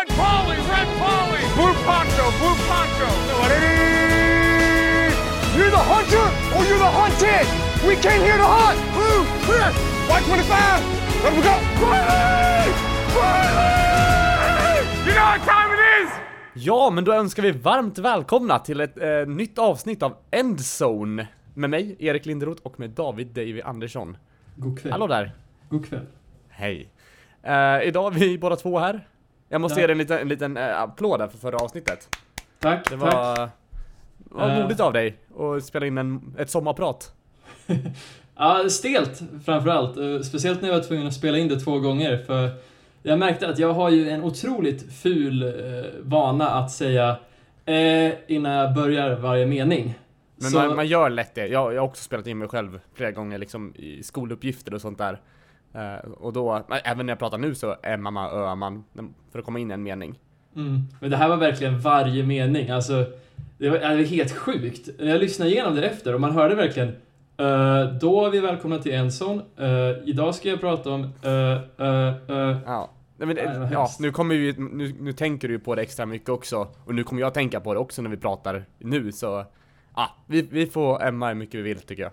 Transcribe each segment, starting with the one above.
Red Polly, Red Polly, Blue Poncho, Blue Poncho. You're the hunter or you're the hunted! We came here to hunt! Blue, clear. White 25. Let me go. Riley! Riley! You know what time it is? Ja, men då önskar vi varmt välkomna till ett eh, nytt avsnitt av Endzone med mig, Erik Linderoth och med David Davy Andersson. God kväll. Hallå där! God kväll. Hej! Eh, idag är vi båda två här. Jag måste Ja. ge dig en liten, en liten eh, applåd där för förra avsnittet. Tack, Det var, tack. var Eh. modigt av dig att spela in en, ett sommarprat. Ja, stelt framförallt. Eh, Speciellt när jag var tvungen att spela in det två gånger för jag märkte att jag har ju en otroligt ful eh, vana att säga eh, innan jag börjar varje mening. Men Så- man, man gör lätt det. Jag, jag har också spelat in mig själv flera gånger liksom i skoluppgifter och sånt där. Eh, och då, även när jag pratar nu så ämmar man och öar man för att komma in en mening. Mm. Men det här var verkligen varje mening. Alltså, det var, det var helt sjukt. När jag lyssnade igenom det efter och man hörde verkligen eh, då är vi välkomna till Enson. Uh, idag ska jag prata om uh, uh, uh. Ja. Nej, men, Nej, ja, nu kommer vi, nu, nu tänker du ju på det extra mycket också. Och nu kommer jag tänka på det också när vi pratar nu så, ja, vi, vi får ämma hur mycket vi vill tycker jag.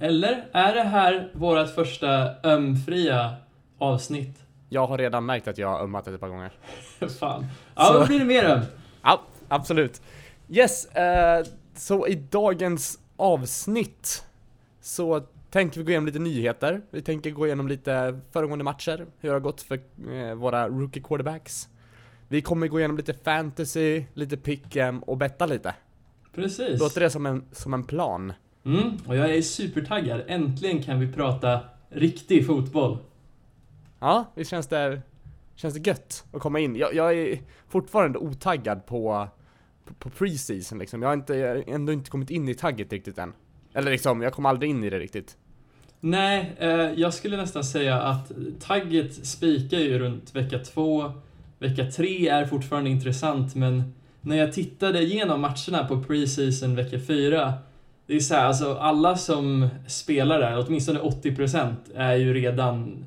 Eller är det här vårt första ömfria avsnitt? Jag har redan märkt att jag har ömmat ett par gånger. Fan. Ja, Så- då blir det mer öm. Ja, absolut. Yes, eh, så i dagens avsnitt så tänker vi gå igenom lite nyheter. Vi tänker gå igenom lite föregående matcher, hur det har gått för eh, våra rookie quarterbacks. Vi kommer gå igenom lite fantasy, lite pick'em och betta lite. Precis. Låter det som en, som en plan? Mm, och jag är supertaggad. Äntligen kan vi prata riktig fotboll. Ja, visst känns det, känns det gött att komma in. Jag, jag är fortfarande otaggad på, på, på preseason liksom. Jag har inte, jag ändå inte kommit in i tagget riktigt än. Eller liksom, jag kom aldrig in i det riktigt. Nej, eh, jag skulle nästan säga att tagget spikar ju runt vecka två. Vecka tre är fortfarande intressant, men när jag tittade igenom matcherna på preseason vecka fyra, det är så här, alltså alla som spelar där, åtminstone 80% är ju redan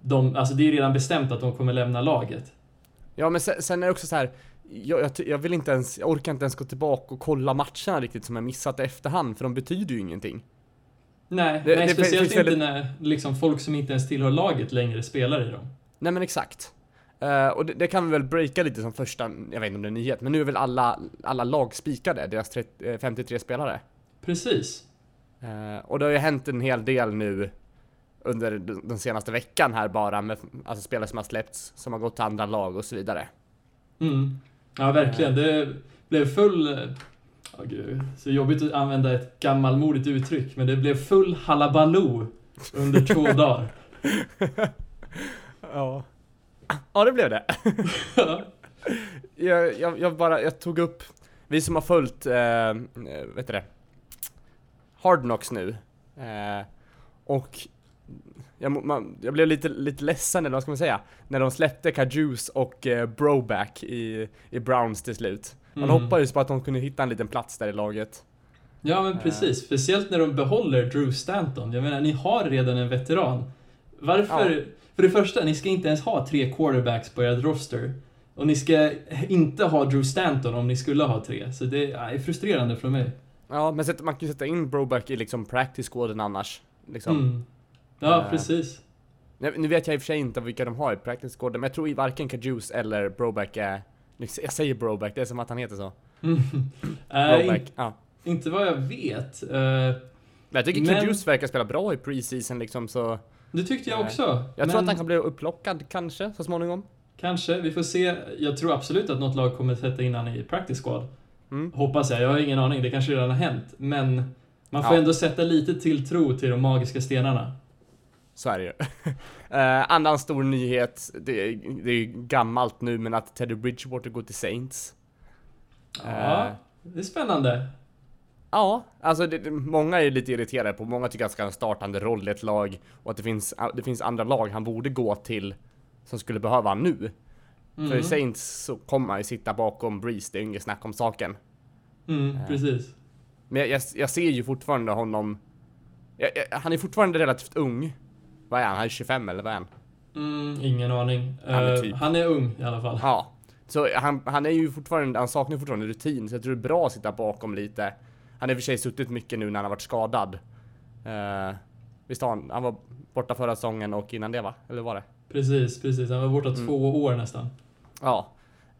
de, alltså det är redan bestämt att de kommer lämna laget. Ja men sen, sen är det också så här. Jag, jag, jag vill inte ens, jag orkar inte ens gå tillbaka och kolla matcherna riktigt som jag missat i efterhand, för de betyder ju ingenting. Nej, Det- nej det speciellt inte när liksom folk som inte ens tillhör laget längre spelar i dem. Nej men exakt. Eh, och det, det kan vi väl breaka lite som första, jag vet inte om det är nyhet, men nu är väl alla, alla lag spikade, deras 30, eh, 53 spelare. Precis. Eh, och det har ju hänt en hel del nu under den senaste veckan här bara med alltså spelare som har släppts, som har gått till andra lag och så vidare. Mm. Ja, verkligen. Det blev full... Ja, gud. Så jobbigt att använda ett gammalmodigt uttryck, men det blev full halabaloo under två dagar. Ja. Ja det blev det. jag, jag, jag bara, jag tog upp, vi som har följt, eh, eh, vet du det, Hard Knocks nu. Eh, och jag, man, jag blev lite, lite ledsen, eller vad ska man säga, när de släppte Kajus och eh, Broback i, i Browns till slut. Man Mm. hoppades på att de kunde hitta en liten plats där i laget. Ja, men precis. Speciellt när de behåller Drew Stanton. Jag menar, ni har redan en veteran. Varför? För det första, ni ska inte ens ha tre quarterbacks på ert roster. Och ni ska inte ha Drew Stanton om ni skulle ha tre. Så det är frustrerande för mig. Ja, men man kan ju sätta in Broback i liksom practice squaden annars. Liksom. Mm. Ja, Eh. precis. Nu, vet jag i och för sig inte vilka de har i practice squaden, men jag tror i varken Kajus eller Broback är... Jag säger Broback, det är som att han heter så. Mm. Broback, ja. inte vad jag vet. Eh, Men jag tycker Men- Kajus verkar spela bra i preseason liksom, så... det tyckte jag också. Jag men tror att han kan bli upplockad kanske, så småningom. Kanske, vi får se. Jag tror absolut att något lag kommer sätta in han i practice squad. Mm. Hoppas jag, jag har ingen aning, det kanske redan har hänt. Men man får Ja. ändå sätta lite tilltro till de magiska stenarna. Så är det ju. uh, annan stor nyhet, det, är- det är gammalt nu, men att Teddy Bridgewater går till Saints. Ja, Eh, det är spännande. Ja, alltså det, många är lite irriterade på, många tycker att han ska ha en startande roll i ett lag och att det finns, det finns andra lag han borde gå till som skulle behöva han nu. För Mm. Saints så kommer han ju sitta bakom Breeze, det är inget snack om saken. Mm, precis. Men jag, jag, jag ser ju fortfarande honom, jag, jag, han är fortfarande relativt ung. Vad är han? Han är 25 eller vad är han? Mm, ingen aning. Han är Eh, typ- han är ung i alla fall. Ja. Så han, han är ju fortfarande, han saknar fortfarande rutin, så jag tror det är bra att sitta bakom lite. Han har i och för sig suttit mycket nu när han har varit skadad. Uh, visst har han, han var borta förra säsongen och innan det va? Eller var det? Precis, precis. Han var borta mm. två år nästan. Ja.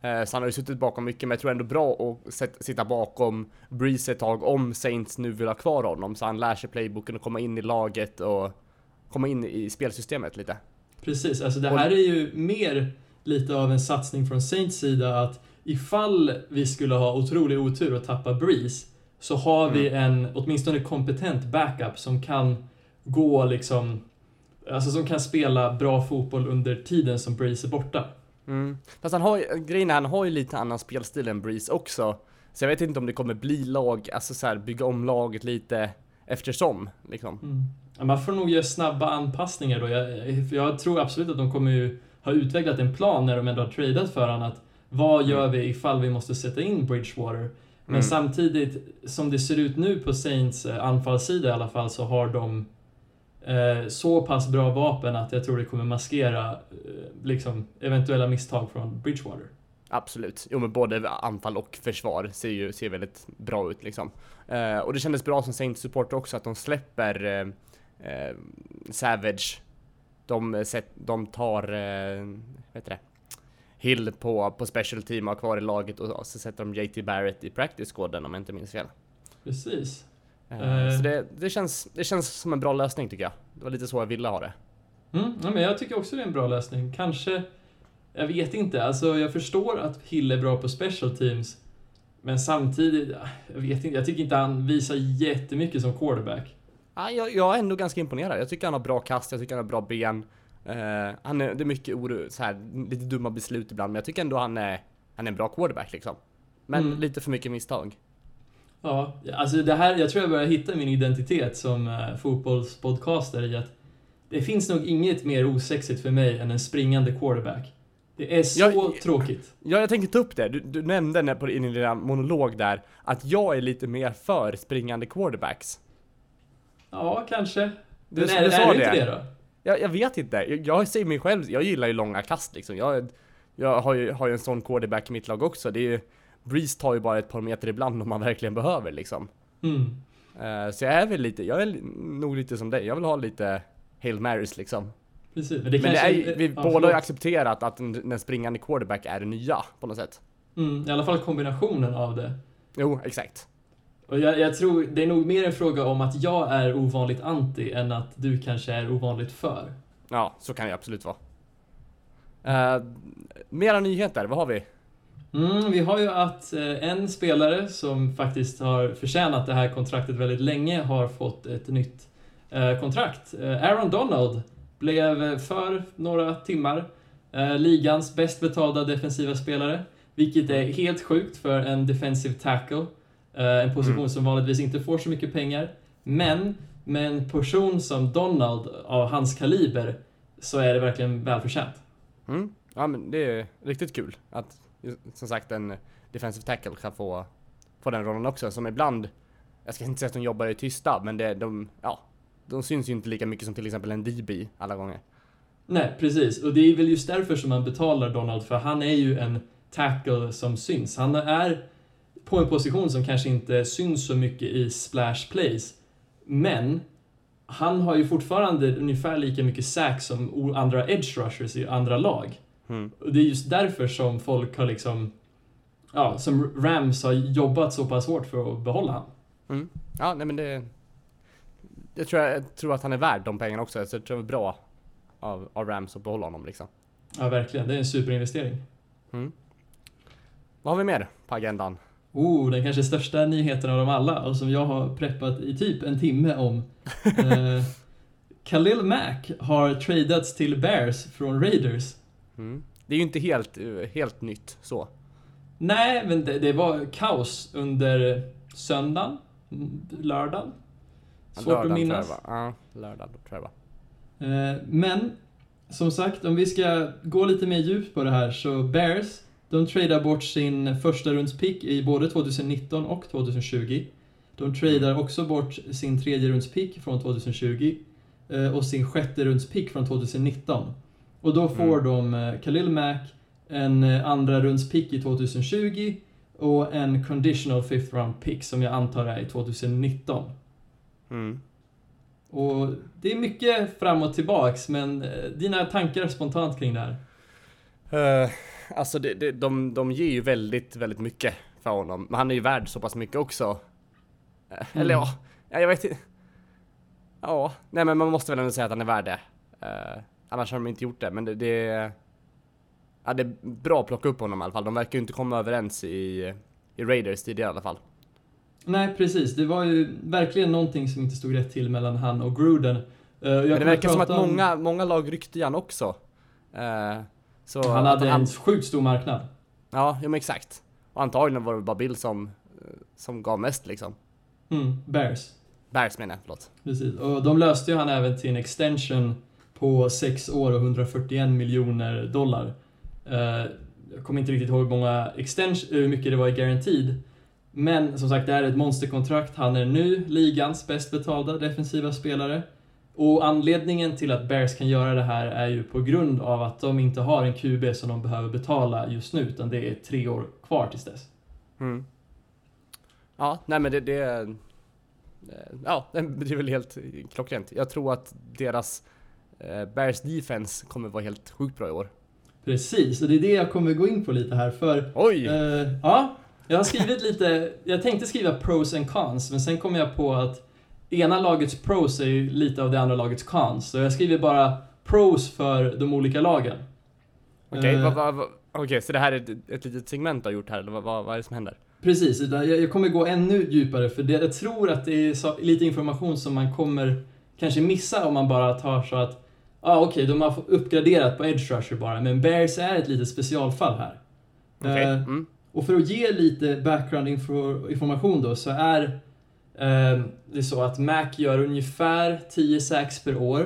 Uh, så han har ju suttit bakom mycket, men jag tror ändå bra att sitta bakom Breeze ett tag om Saints nu vill ha kvar honom, så han lär sig playbooken och komma in i laget och komma in i spelsystemet lite. Precis, alltså det här är ju mer lite av en satsning från Saints sida att ifall vi skulle ha otrolig otur och tappa Breeze så har vi mm. en åtminstone kompetent backup som kan gå liksom Alltså som kan spela bra fotboll under tiden som Breeze är borta. Mm. Fast han har grejen är, han har ju lite annan spelstil än Breeze också. Så jag vet inte om det kommer bli lag, alltså så här, bygga om laget lite eftersom. Liksom. Mm. Ja, man får nog göra snabba anpassningar då. Jag, jag, tror absolut att de kommer ju ha utvecklat en plan när de ändå har tradat för honom. Att vad gör mm. vi ifall vi måste sätta in Bridgewater? Men mm. samtidigt, som det ser ut nu på Saints eh, anfallssida i alla fall, så har de så pass bra vapen att jag tror det kommer maskera eh, liksom, eventuella misstag från Bridgewater. Absolut. Jo men både anfall och försvar ser ju ser väldigt bra ut liksom. Eh, och det kändes bra som Saints supporter också att de släpper eh, eh Savage. De, de tar, eh, vad heter det? Hill på, på special team och har kvar i laget och så sätter de JT Barrett i practice squaden om jag inte minns fel. Precis. Uh, så det, det, känns, det känns som en bra lösning tycker jag. Det var lite så jag ville ha det. Mm, ja, men jag tycker också det är en bra lösning. Kanske, jag vet inte, alltså jag förstår att Hill är bra på special teams. Men samtidigt, jag vet inte, jag tycker inte han visar jättemycket som quarterback. Ja, jag, jag är ändå ganska imponerad. Jag tycker han har bra kast, jag tycker han har bra ben. Uh, han är, det är mycket oro, så här, lite dumma beslut ibland, men jag tycker ändå han är, han är en bra quarterback liksom. Men mm. lite för mycket misstag. Ja, alltså det här, jag tror jag börjar hitta min identitet som uh, fotbollspodcaster i att det finns nog inget mer osexigt för mig än en springande quarterback. Det är så jag, tråkigt. Ja, jag tänkte ta upp det. Du, du nämnde när på, i din monolog där att jag är lite mer för springande quarterbacks. Ja, kanske. Du, Men är, du är det inte det då? Jag, jag vet inte. Jag, jag säger mig själv, jag gillar ju långa kast liksom. Jag, jag har ju, har ju en sån quarterback i mitt lag också. Det är ju, Breeze tar ju bara ett par meter ibland om man verkligen behöver liksom. Mm. Uh, så jag är väl lite, jag är nog lite som dig. Jag vill ha lite Hail Marys liksom. Precis, men det, men det är, vi ja, båda har ju accepterat att en, en springande quarterback är det nya på något sätt. Mm, I alla fall kombinationen av det. Jo, exakt. Och jag, jag, tror det är nog mer en fråga om att jag är ovanligt anti än att du kanske är ovanligt för. Ja, så kan det absolut vara. Uh, mera nyheter, vad har vi? Mm, vi har ju att eh, en spelare som faktiskt har förtjänat det här kontraktet väldigt länge har fått ett nytt eh, kontrakt. Eh, Aaron Donald blev för några timmar ligans bäst betalda defensiva spelare, vilket är helt sjukt för en defensive tackle. En position mm. som vanligtvis inte får så mycket pengar. Men med en person som Donald av hans kaliber så är det verkligen välförtjänt. Mm. Ja men det är riktigt kul att som sagt en defensive tackle kan få, få den rollen också som ibland jag ska inte säga att de jobbar i tysta men det, de, ja, de syns ju inte lika mycket som till exempel en DB alla gånger. Nej, precis. Och det är väl just därför som man betalar Donald, för han är ju en tackle som syns. Han är på en position som kanske inte syns så mycket i splash plays. Men han har ju fortfarande ungefär lika mycket sack som andra edge rushers i andra lag. Mm. Och det är just därför som folk har liksom, ja, som Rams har jobbat så pass hårt för att behålla honom. Mm. Ja, nej men det... Jag tror, jag tror att han är värd de pengarna också, så jag tror det är bra av, av Rams att behålla honom liksom. Ja, verkligen. Det är en superinvestering. Mm. Vad har vi mer på agendan? Oh, den kanske största nyheten av dem alla och som jag har preppat i typ en timme om. eh, Khalil Mack har tradats till Bears från Raiders. Mm. Det är ju inte helt, eh, helt nytt så. Nej, men det, det var kaos under söndagen, lördagen. Svårt lördagen, att minnas. Tror jag ja, lördagen tror jag va. Eh, men, som sagt, om vi ska gå lite mer djupt på det här så Bears, de tradar bort sin första rundspick i både 2019 och 2020. De tradar mm. också bort sin tredje rundspick från 2020 eh, och sin sjätte rundspick från 2019. Och då får mm. de eh, Khalil Mack en eh, andra runds pick i 2020 och en conditional fifth round pick som jag antar är i 2019. Mm. Och det är mycket fram och tillbaks, men eh, dina tankar spontant kring det här? Uh, alltså det, det, de, de ger ju väldigt, väldigt mycket för honom. Men han är ju värd så pass mycket också. Uh, Eller Mm. ja, jag vet inte. Ja, nej men man måste väl ändå säga att han är värd det. Uh, annars har de inte gjort det, men det, det Ja, det är bra att plocka upp honom i alla fall. De verkar ju inte komma överens i, i Raiders tidigare i alla fall. Nej, precis. Det var ju verkligen någonting som inte stod rätt till mellan han och Gruden. Eh, jag Men det verkar som att om- många, många lag ryckte han också. Eh, så Han hade att en sjukt stor marknad. Ja, ja men exakt. Och antagligen var det bara Bill som, eh, som gav mest liksom. Mm, Bears. Bears menar jag, förlåt. Precis. Och de löste ju han även till en extension på 6 år och 141 miljoner dollar. Eh, jag kommer inte riktigt ihåg hur, många extension, hur mycket det var i guaranteed. Men som sagt, det här är ett monsterkontrakt. Han är nu ligans bäst betalda defensiva spelare. Och anledningen till att Bears kan göra det här är ju på grund av att de inte har en QB som de behöver betala just nu, utan det är tre år kvar tills dess. Mm. Ja, nej men det, det eh, Ja, det är väl helt klockrent. Jag tror att deras eh, Bears defense kommer vara helt sjukt bra i år. Precis, och det är det jag kommer gå in på lite här, för Oj! Eh, ja, jag har skrivit lite, jag tänkte skriva pros and cons, men sen kom jag på att ena lagets pros är ju lite av det andra lagets cons. Så jag skriver bara pros för de olika lagen. Okej, eh, vad- vad- vad- okej, så det här är ett, ett litet segment du har gjort här, eller vad, vad, vad är det som händer? Precis, utan jag, jag kommer gå ännu djupare för det, jag tror att det är så, lite information som man kommer kanske missa om man bara tar så att ah, okej, de har uppgraderat på Edge Rusher bara, men Bears är ett litet specialfall här. Okej, Eh, mm. Och för att ge lite background info, information då så är eh, det så att Mac gör ungefär 10 sacks per år.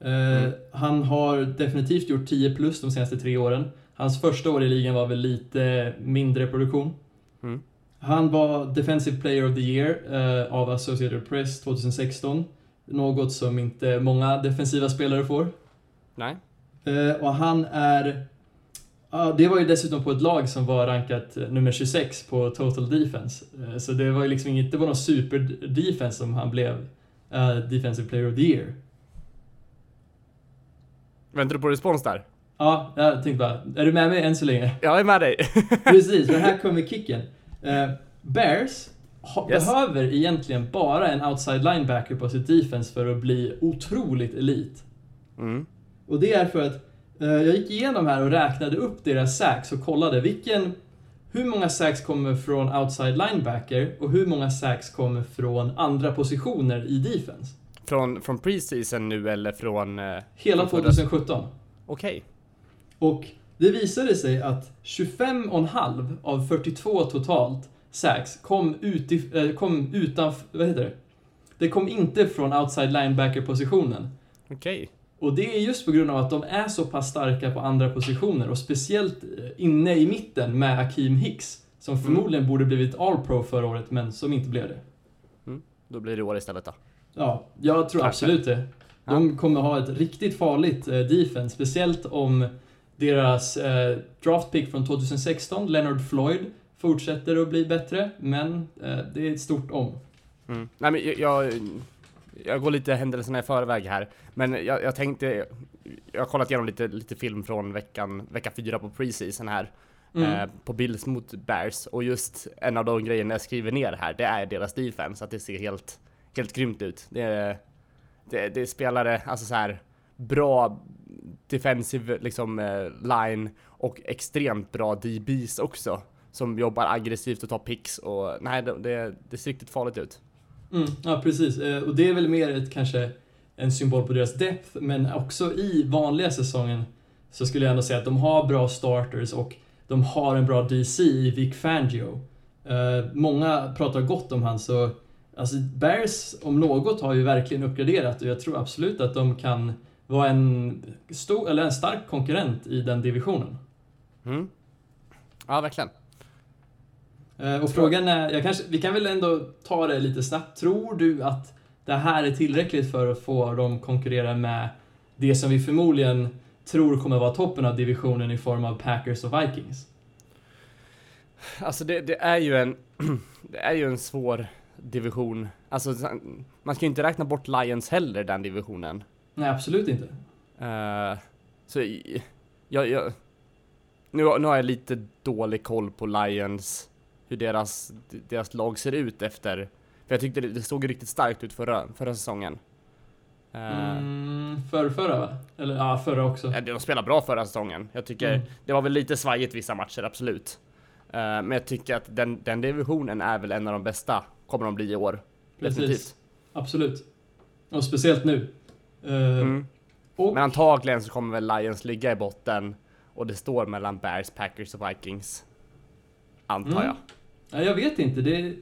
Eh, Mm. Han har definitivt gjort 10 plus de senaste tre åren. Hans första år i ligan var väl lite mindre produktion. Mm. Han var Defensive Player of the Year eh, av Associated Press 2016. Något som inte många defensiva spelare får. Nej. Eh, och han är... Ja, det var ju dessutom på ett lag som var rankat eh, nummer 26 på Total Defense. Eh, så det var ju liksom inget, det var någon super-defense som han blev Defensive Player of the Year. Väntar du på respons där? Ja, jag tänkte bara, är du med mig än så länge? Jag är med dig. Precis, för här kommer kicken. Bears Yes. behöver egentligen bara en outside linebacker på sitt defense för att bli otroligt elit. Mm. Och det är för att eh, jag gick igenom här och räknade upp deras sacks och kollade vilken, hur många sacks kommer från outside linebacker och hur många sacks kommer från andra positioner i defense. Från, från preseason nu eller från... Eh, Hela från förra- 2017. Okej. Och det visade sig att 25,5 av 42 totalt sacks kom, ut i, eh, kom utanför, vad heter det? Det kom inte från outside linebacker-positionen. Okej. Och det är just på grund av att de är så pass starka på andra positioner och speciellt eh, inne i mitten med Akeem Hicks. Som förmodligen borde blivit All-Pro förra året men som inte blev det. Då blir det år istället då. Ja, jag tror Kanske. absolut det. De kommer ha ett riktigt farligt eh, defense, speciellt om deras eh, draftpick från 2016, Leonard Floyd, fortsätter att bli bättre, men eh, det är ett stort om. Mm. Nej men jag, jag, jag går lite händelserna i förväg här. Men jag, jag tänkte, jag har kollat igenom lite, lite film från veckan, vecka fyra på preseason här. Mm. Eh, på Bills mot Bears. Och just en av de grejerna jag skriver ner här, det är deras defense. Att det ser helt, helt grymt ut. Det, det, det spelare, alltså så här bra defensive liksom eh, line och extremt bra DBs också. Som jobbar aggressivt och tar picks och nej, det, det, det ser riktigt farligt ut. Mm, ja, precis. Eh, Och det är väl mer ett, kanske en symbol på deras depth, men också i vanliga säsongen så skulle jag ändå säga att de har bra starters och de har en bra DC i Vic Fangio. Eh, många pratar gott om han, så alltså Bears om något har ju verkligen uppgraderat och jag tror absolut att de kan vara en, stor, eller en stark konkurrent i den divisionen. Mm. Ja, verkligen. Eh, Och frågan är, jag kanske, vi kan väl ändå ta det lite snabbt. Tror du att det här är tillräckligt för att få dem konkurrera med det som vi förmodligen tror kommer vara toppen av divisionen i form av Packers och Vikings. Alltså det, det är ju en, det är ju en svår division. Alltså man ska ju inte räkna bort Lions heller den divisionen. Nej, absolut inte. Uh, så jag, jag, nu, nu har jag lite dålig koll på Lions, hur deras, deras lag ser ut efter, för jag tyckte det, det såg riktigt starkt ut förra, förra säsongen. Uh, mm, för förra va? Eller ja, förra också. De spelade bra förra säsongen. Jag tycker mm. det var väl lite svajigt vissa matcher, absolut. Uh, men jag tycker att den, den divisionen är väl en av de bästa, kommer de bli i år. Precis. Definitivt. Absolut. Och speciellt nu. Uh, mm. och... Men antagligen så kommer väl Lions ligga i botten och det står mellan Bears, Packers och Vikings. Antar mm. jag. Ja, jag vet inte. Det,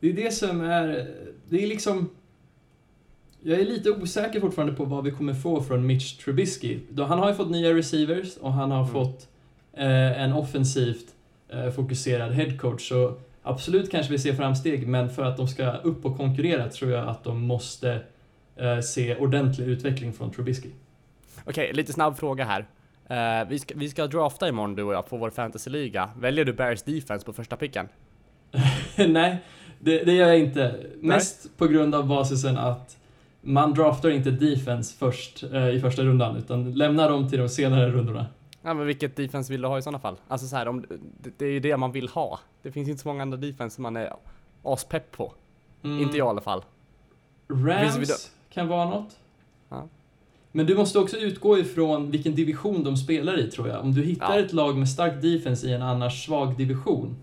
det är det som är... Det är liksom... Jag är lite osäker fortfarande på vad vi kommer få från Mitch Trubisky. Han har ju fått nya receivers och han har mm. fått eh, en offensivt eh, fokuserad headcoach. Så absolut kanske vi ser framsteg, men för att de ska upp och konkurrera tror jag att de måste eh, se ordentlig utveckling från Trubisky. Okej, okay, lite snabb fråga här. Uh, vi, ska, vi ska drafta imorgon du och jag på vår fantasyliga. Väljer du Bears defense på första picken? Nej, det, det, gör jag inte. Mest Nej. på grund av basisen att man draftar inte defense först uh, i första rundan, utan lämnar dem till de senare rundorna. Ja, men vilket defense vill du ha i sådana fall? Alltså så här, om, det, det är ju det man vill ha. Det finns inte så många andra defense som man är aspepp på. Mm. Inte jag i alla fall. Rams kan vara något. Ja. Men du måste också utgå ifrån vilken division de spelar i tror jag. Om du hittar ja. ett lag med stark defense i en annars svag division,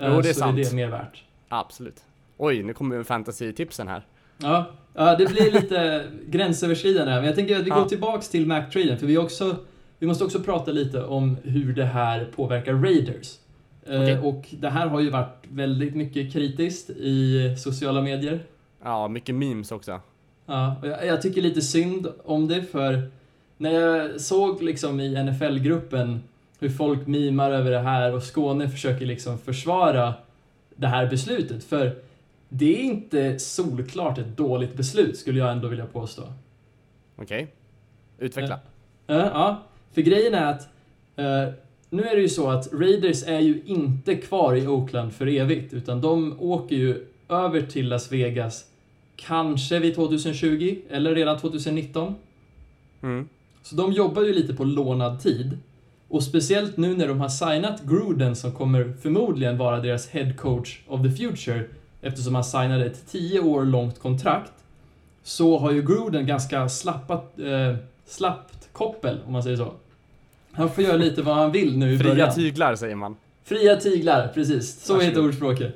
jo, det är så sant. är det mer värt. Absolut. Oj, nu kommer fantasy-tipsen här. Ja, ja det blir lite gränsöverskridande här, men jag tänker att vi ja. går tillbaks till Mac-traden, för vi, också, vi måste också prata lite om hur det här påverkar Raiders. Okay. Eh, och det här har ju varit väldigt mycket kritiskt i sociala medier. Ja, mycket memes också. Ja, och jag, jag tycker lite synd om det för när jag såg liksom i NFL-gruppen hur folk mimar över det här och Skåne försöker liksom försvara det här beslutet. För det är inte solklart ett dåligt beslut, skulle jag ändå vilja påstå. Okej. Okay. Utveckla. Ja, uh, uh, ja, för grejen är att uh, nu är det ju så att Raiders är ju inte kvar i Oakland för evigt, utan de åker ju över till Las Vegas Kanske vid 2020 eller redan 2019. Mm. Så de jobbar ju lite på lånad tid. Och speciellt nu när de har signat Gruden som kommer förmodligen vara deras head coach of the future eftersom han signade ett 10 år långt kontrakt så har ju Gruden ganska slappat, eh, slappt koppel om man säger så. Han får göra lite vad han vill nu i Fria början. Tyglar säger man. Fria tyglar, precis. Så heter ordspråket.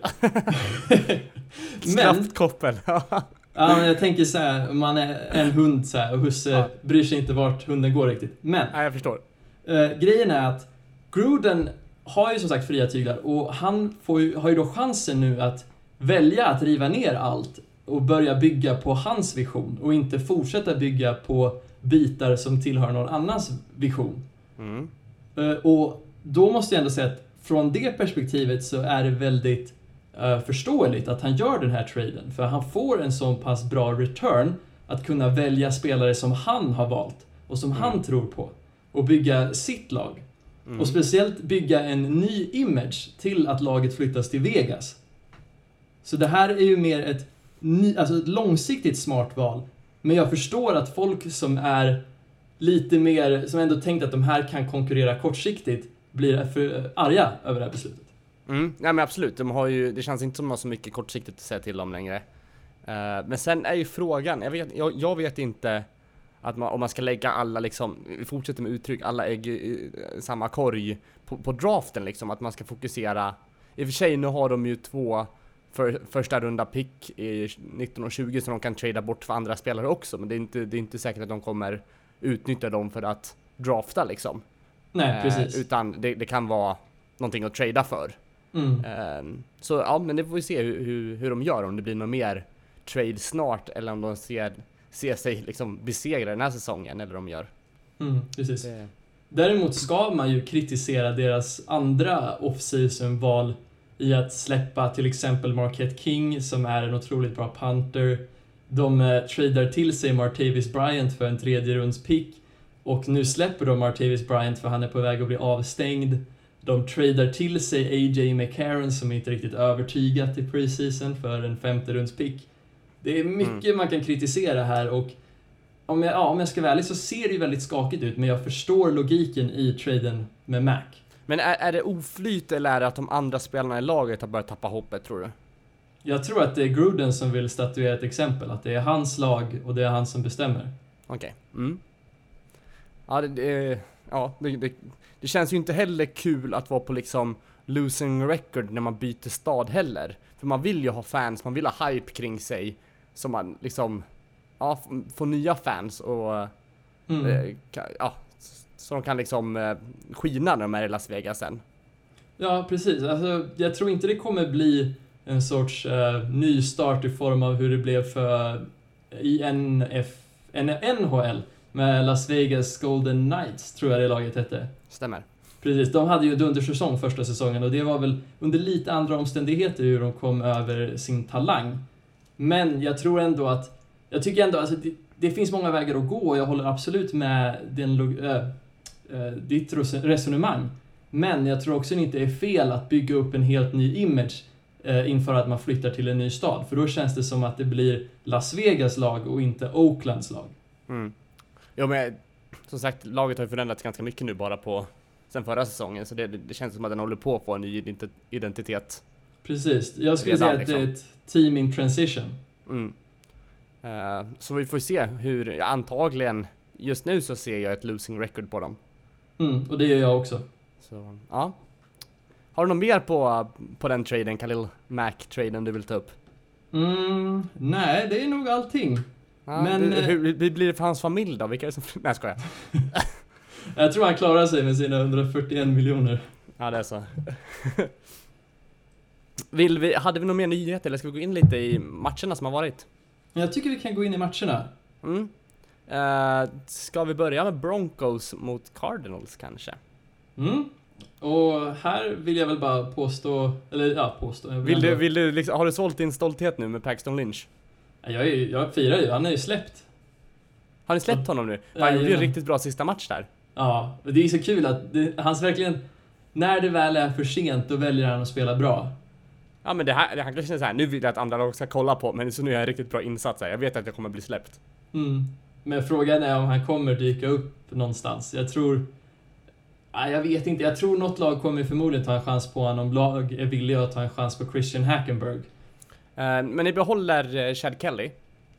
Slappt koppel. ja, men jag tänker så här, man är en hund så här, och husse ja. bryr sig inte vart hunden går riktigt. Men. Ja, jag förstår. Eh, grejen är att Gruden har ju som sagt fria tyglar och han får ju, har ju då chansen nu att välja att riva ner allt och börja bygga på hans vision och inte fortsätta bygga på bitar som tillhör någon annans vision. Mm. Eh, och då måste jag ändå säga att från det perspektivet så är det väldigt uh, förståeligt att han gör den här traden. För han får en så pass bra return att kunna välja spelare som han har valt och som mm. han tror på. Och bygga sitt lag. Mm. Och speciellt bygga en ny image till att laget flyttas till Vegas. Så det här är ju mer ett, ny, alltså ett långsiktigt smart val. Men jag förstår att folk som är lite mer, som ändå tänkt att de här kan konkurrera kortsiktigt, blir för arga över det här beslutet. Mm, ja men absolut, de har ju, det känns inte som att de har så mycket kortsiktigt att säga till om längre. Uh, men sen är ju frågan, jag vet, jag, jag vet inte att man, om man ska lägga alla liksom, vi fortsätter med uttryck, alla ägg i samma korg på, på, draften liksom, att man ska fokusera. I och för sig, nu har de ju två för, första runda pick i 19 och 20 som de kan trada bort för andra spelare också, men det är inte, det är inte säkert att de kommer utnyttja dem för att drafta liksom. Nej, uh, precis. Utan det, det kan vara någonting att trada för. Mm. Um, så ja, men det får vi se hur, hur, hur de gör, om det blir något mer trade snart eller om de ser, ser sig liksom besegra den här säsongen eller de gör. Mm, precis. Det. Däremot ska man ju kritisera deras andra off-season val i att släppa till exempel Marquette King som är en otroligt bra punter. De eh, tradar till sig Martavis Bryant för en tredje runds pick Och nu släpper de Martavis Bryant för han är på väg att bli avstängd. De tradar till sig AJ McCarron som inte riktigt övertygat i preseason för en femte runds-pick. Det är mycket mm. man kan kritisera här och om jag, ja, om jag ska vara ärlig så ser det ju väldigt skakigt ut men jag förstår logiken i traden med Mac. Men är, är det oflyt eller är det att de andra spelarna i laget har börjat tappa hoppet tror du? Jag tror att det är Gruden som vill statuera ett exempel, att det är hans lag och det är han som bestämmer. Okej. Okay. Mm. Ja, det, det, ja det, det, det, känns ju inte heller kul att vara på liksom losing record när man byter stad heller. För man vill ju ha fans, man vill ha hype kring sig. Så man liksom, ja, får nya fans och mm. eh, ja, så de kan liksom eh, skina när de är i Las Vegas sen. Ja, precis. Alltså, jag tror inte det kommer bli en sorts uh, nystart i form av hur det blev för i NF, NHL med Las Vegas Golden Knights, tror jag det laget hette. Stämmer. Precis, de hade ju en undersäsong första säsongen och det var väl under lite andra omständigheter hur de kom över sin talang. Men jag tror ändå att, jag tycker ändå alltså det, det finns många vägar att gå och jag håller absolut med den, äh, äh, ditt resonemang. Men jag tror också att det inte är fel att bygga upp en helt ny image eh, inför att man flyttar till en ny stad. För då känns det som att det blir Las Vegas lag och inte Oaklands lag. Mm. Ja men som sagt, laget har ju förändrats ganska mycket nu bara på sen förra säsongen. Så det, det känns som att den håller på att få en ny identitet. Precis, jag skulle Redan, säga att liksom. det är ett team in transition. Mm. Uh, så vi får se hur, antagligen, just nu så ser jag ett losing record på dem. Mm, och det gör jag också. Så, ja. Har du något mer på, på den traden, Khalil Mac-traden du vill ta upp? Mm, nej, det är nog allting. Ja, Men... Det, hur, hur blir det för hans familj då? Vilka är det som... Nej, jag skojar. jag tror han klarar sig med sina 141 miljoner. Ja, det är så. Vill vi, hade vi några mer nyheter eller ska vi gå in lite i matcherna som har varit? Jag tycker vi kan gå in i matcherna. Mm. Uh, ska vi börja med Broncos mot Cardinals kanske? Mm. Och här vill jag väl bara påstå, eller ja, påstå. Vill, vill du, vill du liksom, har du sålt din stolthet nu med Paxton Lynch? Jag, är, jag firar ju, han är ju släppt. Har ni släppt honom nu? Han gjorde ju en riktigt bra sista match där. Ja, det är så kul att det, hans verkligen, när det väl är för sent, då väljer han att spela bra. Ja men det här, här kanske är så här, nu vill jag att andra lag ska kolla på, men så nu är jag en riktigt bra insats här. Jag vet att jag kommer bli släppt. Mm. Men frågan är om han kommer dyka upp någonstans. Jag tror Nej, jag vet inte. Jag tror något lag kommer förmodligen ta en chans på honom om lag är villiga att ta en chans på Christian Hackenberg. Uh, men ni behåller uh, Chad Kelly.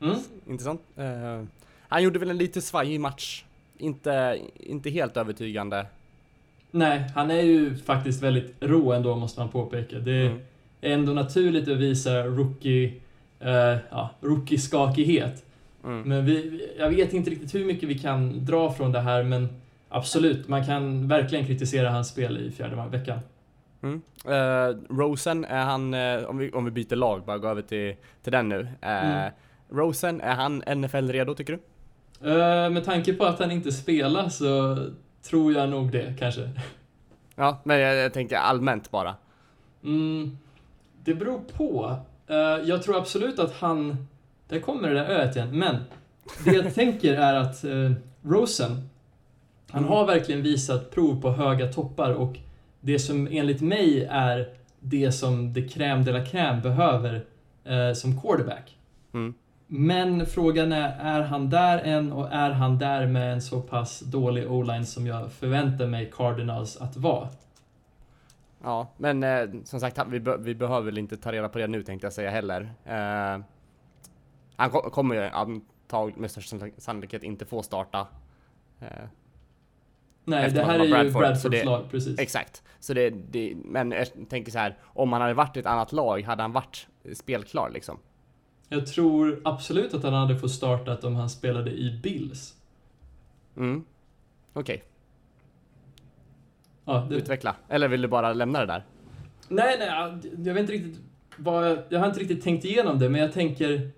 Mm. Intressant. Uh, han gjorde väl en lite svajig match. Inte, inte helt övertygande. Nej, han är ju faktiskt väldigt rå ändå måste man påpeka. Det mm. Är ändå naturligt att visa rookie, uh, ja, rookie-skakighet. Mm. Men vi, jag vet inte riktigt hur mycket vi kan dra från det här men Absolut, man kan verkligen kritisera hans spel i fjärde veckan. Mm. Uh, Rosen, är han, uh, om, vi, om vi byter lag, bara gå över till, till den nu. Uh, mm. Rosen, är han NFL-redo tycker du? med tanke på att han inte spelar så tror jag nog det, kanske. Ja, men jag, jag tänker allmänt bara. Mm, det beror på. jag tror absolut att han... Där kommer det där öet igen, men det jag tänker är att Rosen, han har verkligen visat prov på höga toppar och det som enligt mig är det som det crème de la crème behöver eh, som quarterback. Mm. Men frågan är, är han där än och är han där med en så pass dålig o-line som jag förväntar mig Cardinals att vara? Ja, men eh, som sagt, vi, be vi behöver väl inte ta reda på det nu tänkte jag säga heller. Eh, han ko kommer ju antagligen med största sannolikhet inte få starta. Eh, Nej, det här är Bradford, ju Bradfords lag, precis. Exakt. Så det, det, men jag tänker så här, om han hade varit i ett annat lag, hade han varit spelklar liksom? Jag tror absolut att han hade fått startat om han spelade i Bills. Mm. Okej. Okay. Ja, det... Utveckla. Eller vill du bara lämna det där? Nej, nej, jag vet inte riktigt vad jag, jag har inte riktigt tänkt igenom det, men jag tänker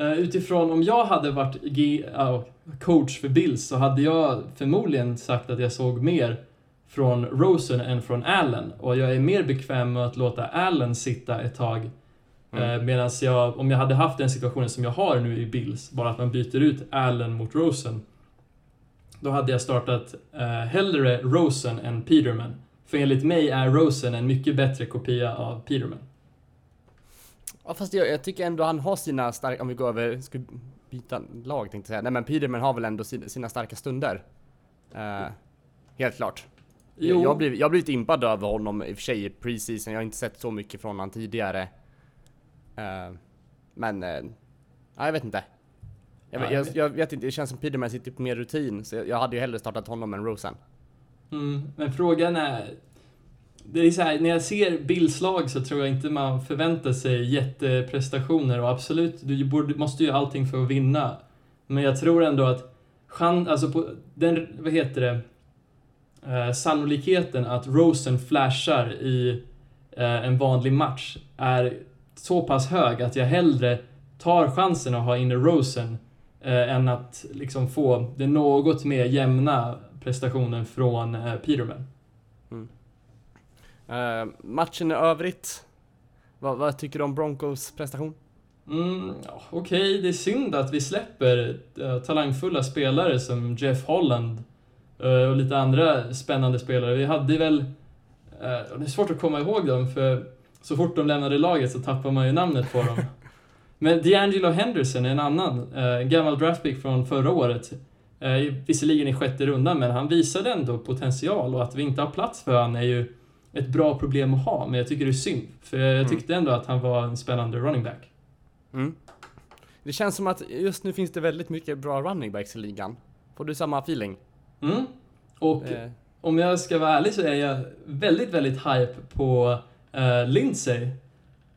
uh, utifrån om jag hade varit G, uh, coach för Bills så hade jag förmodligen sagt att jag såg mer från Rosen än från Allen. Och jag är mer bekväm med att låta Allen sitta ett tag. Mm. Eh, Medan jag, om jag hade haft den situationen som jag har nu i Bills, bara att man byter ut Allen mot Rosen. Då hade jag startat uh, hellre Rosen än Peterman. För enligt mig är Rosen en mycket bättre kopia av Peterman. Ja fast jag, jag tycker ändå han har sina starka, om vi går över, ska byta lag tänkte jag säga. Nej men Peterman har väl ändå sina, sina starka stunder. Uh, helt klart. Jo. Jag har blivit, jag har blivit impad över honom i och för sig i preseason, jag har inte sett så mycket från honom tidigare. Uh, men, uh, ja, jag vet inte. Jag, Ja, jag, jag- vet inte, det känns som Peterman sitter på mer rutin, så jag, jag hade ju hellre startat honom än Rosen. Mm, men frågan är... Det är så här, när jag ser Bills lag så tror jag inte man förväntar sig jätteprestationer och absolut, du borde, måste ju allting för att vinna. Men jag tror ändå att chans, alltså på den, vad heter det, eh, sannolikheten att Rosen flashar i eh, en vanlig match är så pass hög att jag hellre tar chansen att ha inne Rosen eh, än att liksom få den något mer jämna prestationen från eh, Peterman. Uh, matchen i övrigt, vad, vad tycker du om Broncos prestation? Mm, ja, Okej, det är synd att vi släpper eh, talangfulla spelare som Jeff Holland eh, och lite andra spännande spelare. Vi hade väl... eh, det är svårt att komma ihåg dem för så fort de lämnade laget så tappar man ju namnet på dem. Men D'Angelo Henderson är en annan, eh, gammal draftpick från förra året. Eh, visserligen i sjätte rundan, men han visade ändå potential och att vi inte har plats för han är ju ett bra problem att ha, men jag tycker det är synd. För jag Mm. tyckte ändå att han var en spännande running back. Mm. Det känns som att just nu finns det väldigt mycket bra running backs i ligan. Får du samma feeling? Mm. Och Eh, om jag ska vara ärlig så är jag väldigt, väldigt hype på uh, Lindsay.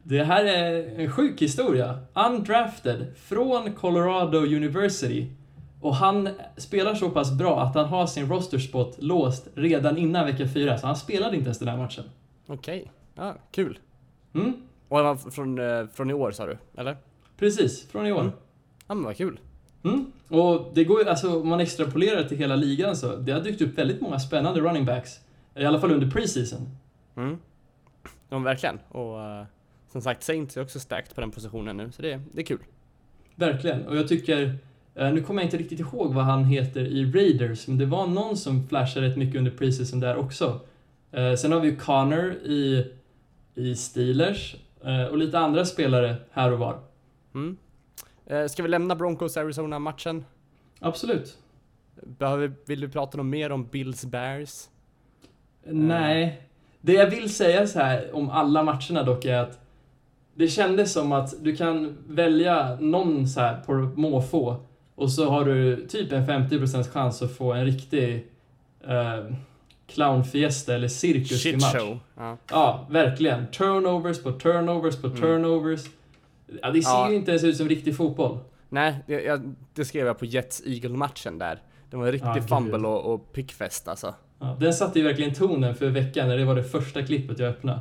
Det här är en sjuk historia. Undrafted från Colorado University. Och han spelar så pass bra att han har sin roster spot låst redan innan vecka fyra, så han spelade inte ens den här matchen. Okej, ja, kul. Mm, Och han var från, eh, från i år sa du, eller? precis, från i år. Mm. Ja men vad kul. Mm. Och det går ju, alltså om man extrapolerar till hela ligan så, det har dykt upp väldigt många spännande running backs. I alla fall under preseason. Mm. Ja verkligen. Och eh, som sagt Saints är också stärkt på den positionen nu, så det, det är kul. Verkligen, och jag tycker... eh, Nu kommer jag inte riktigt ihåg vad han heter i Raiders, men det var någon som flashade rätt mycket under preseason där också. Eh, Sen har vi ju Connor i, i Steelers eh, och lite andra spelare här och var. Mm. Ska vi lämna Broncos Arizona-matchen? Absolut. Behöver, vill du prata något mer om Bills Bears? Nej. Det jag vill säga så här om alla matcherna dock är att det kändes som att du kan välja någon så här på måfå och så har du typ en 50% chans att få en riktig eh, clownfiesta eller cirkus i Shit match. show. Ja. Ja, verkligen. Turnovers på turnovers på Mm. turnovers. Ja, det ser Ja. ju inte ens ut som riktig fotboll. Nej, det, jag, det skrev jag på Jets-Eagle-matchen där. Det var en riktig Ja, fumble och, och pickfest alltså. Ja, den satte ju verkligen tonen för veckan när det var det första klippet jag öppnade.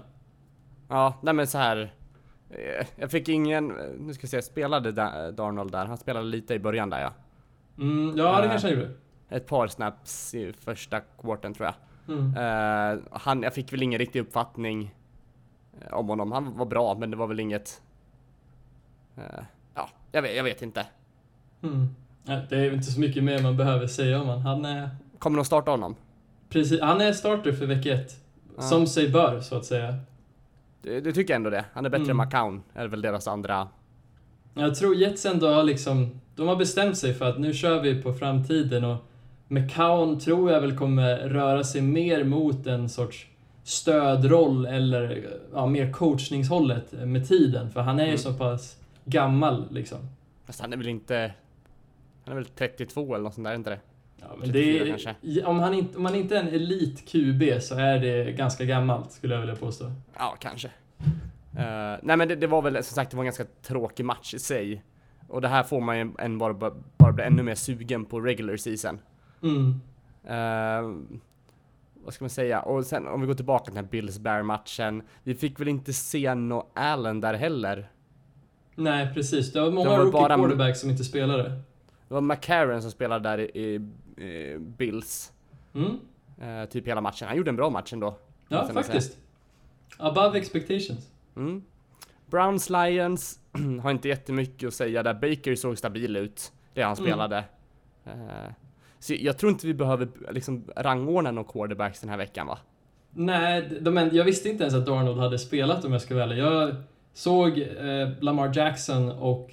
Ja, nej men så här. Eh, Jag fick ingen, eh, nu ska vi se, spelade Da- Darnold där? Han spelade lite i början där ja. Mm, ja, det Äh. kanske han gjorde. Ett par snaps i första quarten tror jag. Mm. Eh, han, jag fick väl ingen riktig uppfattning eh, om honom. Han var bra, men det var väl inget... eh, ja, jag vet, jag vet inte. Mm. Det är inte så mycket mer man behöver säga om han. Han är, Kommer de starta honom? precis, han är starter för vecka ett. Som sig bör, så att säga. Du, du tycker ändå det? Han är bättre Mm. än McCown, är väl deras andra... Jag tror Jets ändå har liksom, de har bestämt sig för att nu kör vi på framtiden och McCown tror jag väl kommer röra sig mer mot en sorts stödroll eller ja, mer coachningshållet med tiden. För han är ju Mm. så pass gammal liksom. Fast han är väl inte... Han är väl 32 eller något sånt där, är inte det? Ja, men 34 det är, kanske. Om, han inte, om han inte är en elit QB så är det ganska gammalt skulle jag vilja påstå. Ja, kanske. Eh, nej men det, det var väl som sagt, det var en ganska tråkig match i sig. Och det här får man ju en bara, bara, bara bli ännu mer sugen på regular season. Mm. Eh, vad ska man säga? Och sen om vi går tillbaka till den här Bills Bear matchen. Vi fick väl inte se no Allen där heller. Nej, precis. Det var många Det var rookie bara- quarterbacks som inte spelade. Det var McCarron som spelade där i, i, i Bills. Mm. eh, typ hela matchen. Han gjorde en bra match ändå. Ja, faktiskt. Above expectations. Mm. Browns Lions har inte jättemycket att säga där. Baker såg stabil ut, det han Mm. spelade. Eh, Så jag tror inte vi behöver liksom rangordna några quarterbacks den här veckan va? Nej, de, en- jag visste inte ens att Darnold hade spelat om jag ska välja. Jag såg eh, Lamar Jackson och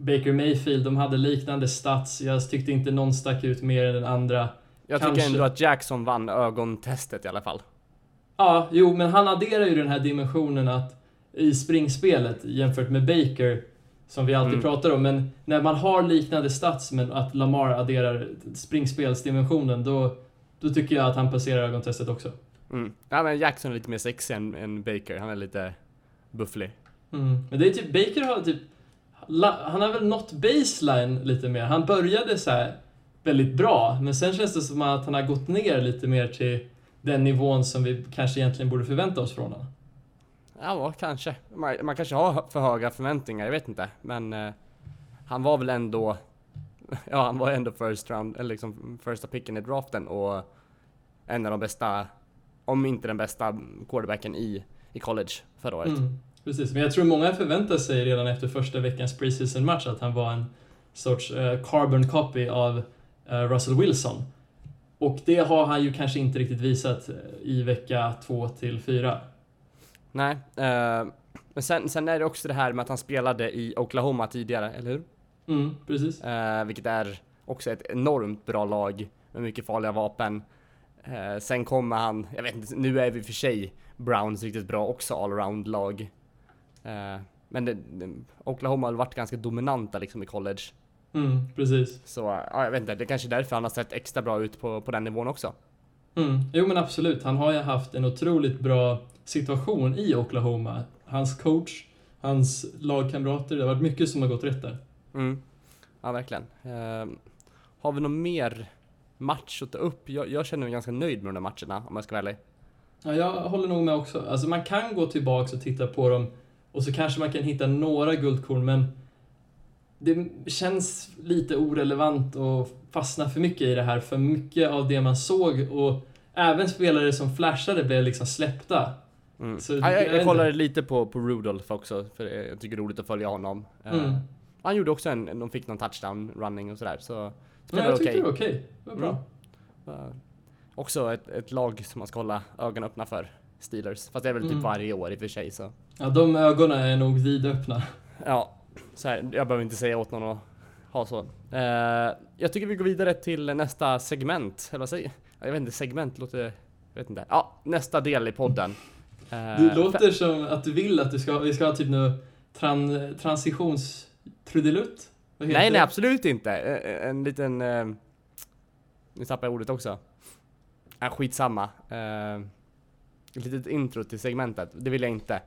Baker Mayfield, de hade liknande stats. Jag tyckte inte någon stack ut mer än den andra. Jag Kanske. tycker ändå att Jackson vann ögontestet i alla fall. Ja, jo, men han adderar ju den här dimensionen att i springspelet jämfört med Baker, som vi alltid Mm. pratar om, men när man har liknande stats men att Lamar adderar springspelsdimensionen, då, då tycker jag att han passerar ögontestet också. Mm. Ja men Jackson är lite mer sexig än, än Baker, han är lite bufflig. Mm. Men det är typ, Baker har typ, han har väl nått baseline lite mer. Han började så här väldigt bra, men sen känns det som att han har gått ner lite mer till den nivån som vi kanske egentligen borde förvänta oss från honom. Ja, kanske. Man, man kanske har för höga förväntningar, jag vet inte. Men eh, han var väl ändå, ja han var ändå first round, eller liksom första picken i draften och en av de bästa, om inte den bästa quarterbacken i, i college förra året. Mm, precis, men jag tror många förväntar sig redan efter första veckans preseason match att han var en sorts eh, carbon copy av eh, Russell Wilson. Och det har han ju kanske inte riktigt visat eh, i vecka 2 till 4. Nej, eh, men sen, sen är det också det här med att han spelade i Oklahoma tidigare, eller hur? Mm, precis. Vilket är också ett enormt bra lag med mycket farliga vapen. Sen kommer han, jag vet inte, nu är vi för sig Browns riktigt bra också allround lag. Eh, men det, Oklahoma har varit ganska dominanta liksom i college. Mm, precis. Så ja, jag vet inte, det är kanske är därför han har sett extra bra ut på, på den nivån också. Mm. Jo men absolut, han har ju haft en otroligt bra situation i Oklahoma. Hans coach, hans lagkamrater, det har varit mycket som har gått rätt där. Mm. Ja, verkligen. Eh, har vi någon mer match att ta upp? Jag, jag känner mig ganska nöjd med de där matcherna om jag ska vara ärlig. Ja, jag håller nog med också. Alltså man kan gå tillbaks och titta på dem och så kanske man kan hitta några guldkorn men det känns lite orelevant och fastna för mycket i det här. För mycket av det man såg och även spelare som flashade blev liksom släppta. Mm. Så ja, jag jag, jag kollade lite på, på Rudolph också, för jag tycker det är roligt att följa honom. Eh, Mm. Han gjorde också en, de fick någon touchdown running och sådär, så spelade jag tyckte det var okej. Det var bra. Mm. Eh, också ett, ett lag som man ska hålla ögonen öppna för, Steelers. Fast det är väl typ Mm. varje år i och för sig så. Ja, de ögonen är nog vidöppna. Ja, så här, jag behöver inte säga åt någon att ha så. Eh, jag tycker vi går vidare till nästa segment, eller vad säger jag? Jag vet inte, segment låter... Jag vet inte. Ja, nästa del i podden. Eh, Det låter som att du vill att du ska, vi ska ha typ nu tran, transitionstrudelutt? Nej, nej absolut inte. Eh, En liten... eh, Nu tappar jag ordet också. Äh, skitsamma. Eh, Ett litet intro till segmentet. Det vill jag inte.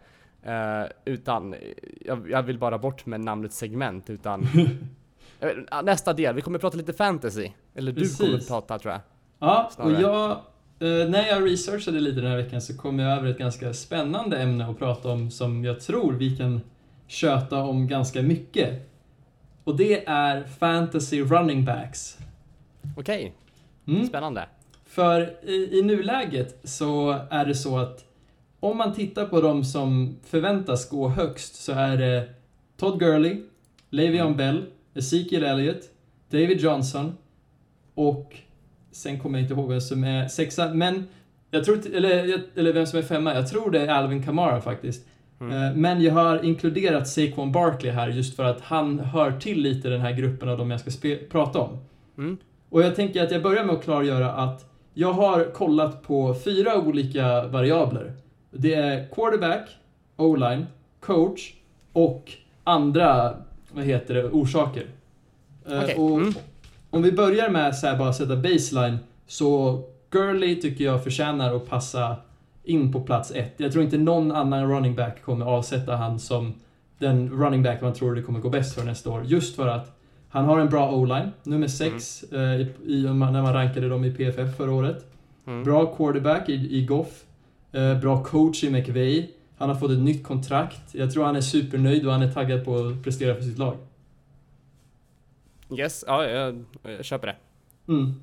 Eh, utan, jag, jag vill bara bort med namnet segment utan... Vet- Nästa del, vi kommer prata lite fantasy. Eller du Precis. kommer prata tror jag. Ja, och Snarare. jag, eh, när jag researchade lite den här veckan så kom jag över ett ganska spännande ämne att prata om som jag tror vi kan köta om ganska mycket. Och det är fantasy running backs. Okej, Mm. spännande. För i, i nuläget så är det så att om man tittar på de som förväntas gå högst så är det Todd Gurley, Le'Veon Bell, Ezekiel Elliott, David Johnson och sen kommer jag inte ihåg vem som är sexa, men jag tror, eller, eller vem som är femma, jag tror det är Alvin Kamara faktiskt. Mm. Eh, Men jag har inkluderat Saquon Barkley här just för att han hör till lite den här gruppen av de jag ska prata om. Mm. Och jag tänker att jag börjar med att klargöra att jag har kollat på fyra olika variabler. Det är quarterback, o-line, coach och andra, vad heter det, orsaker. Eh, Okej, Och mm. Om vi börjar med så här bara sätta baseline, så Gurley tycker jag förtjänar att passa in på plats ett. Jag tror inte någon annan running back kommer avsätta han som den running back man tror det kommer gå bäst för nästa år. Just för att han har en bra o-line, nummer 6 eh, i, i, när man rankade dem i PFF förra året. Mm. Bra quarterback i, i Goff. Eh, bra coach i McVay. Han har fått ett nytt kontrakt. Jag tror han är supernöjd och han är taggad på att prestera för sitt lag. Yes, ja, jag, jag köper det. Mm.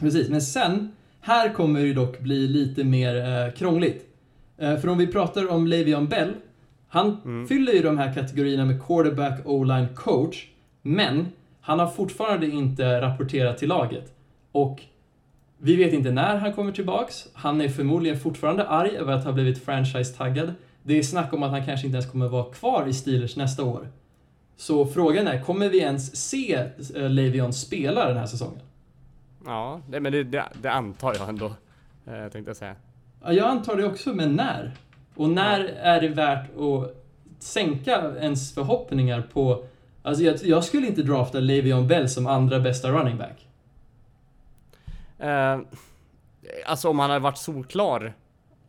Precis, men sen, här kommer det dock bli lite mer eh, krångligt. Eh, för om vi pratar om Le'Veon Bell, han Mm. fyller ju de här kategorierna med quarterback, o-line, coach, men han har fortfarande inte rapporterat till laget. Och vi vet inte när han kommer tillbaks. Han är förmodligen fortfarande arg över att ha blivit franchise-taggad. Det är snack om att han kanske inte ens kommer vara kvar i Steelers nästa år. Så frågan är, kommer vi ens se eh, Le'Veon spela den här säsongen? Ja, det, men det, det, det antar jag ändå. Eh, tänkte jag säga. Ja, jag antar det också, men när? Och när är det värt att sänka ens förhoppningar på... Alltså jag, jag skulle inte drafta Le'Veon Bell som andra bästa running back. Eh, alltså om han hade varit solklar,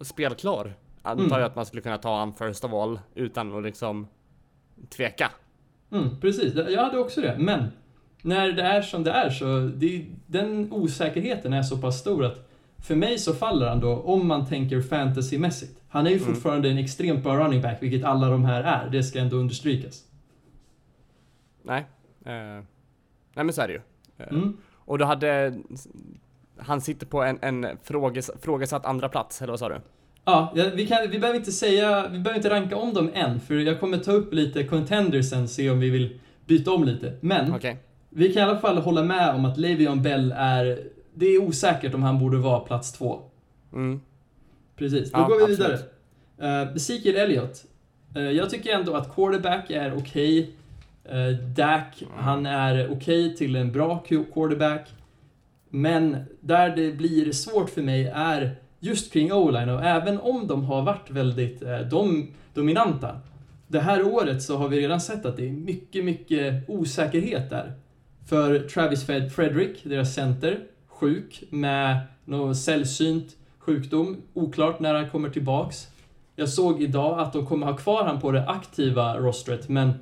spelklar, antar Mm. jag att man skulle kunna ta han first of all utan att liksom tveka. Mm, precis, jag hade också det. Men när det är som det är så, det, den osäkerheten är så pass stor att för mig så faller han då, om man tänker fantasymässigt. Han är ju Mm. fortfarande en extremt bra running back, vilket alla de här är. Det ska ändå understrykas. Nej. Eh, nej men så är det ju. Eh, Mm. Och du hade... Han sitter på en, en fråges, frågesatt andra plats eller vad sa du? Ja, vi, kan, vi behöver inte säga, vi behöver inte ranka om dem än, för jag kommer ta upp lite contenders sen, se om vi vill byta om lite. Men Okej. vi kan i alla fall hålla med om att Le'Veon Bell är, det är osäkert om han borde vara plats två. Mm. Precis, då Ja, går vi absolut. vidare. Uh, Ezekiel Elliott. Eh, jag tycker ändå att quarterback är okej. Uh, Eh, Dak, han är okej till en bra quarterback. Men där det blir svårt för mig är just kring o-line och även om de har varit väldigt eh, dom, dominanta. Det här året så har vi redan sett att det är mycket, mycket osäkerhet där. För Travis Fed Frederick, deras center, sjuk med någon sällsynt sjukdom. Oklart när han kommer tillbaks. Jag såg idag att de kommer ha kvar han på det aktiva rostret, men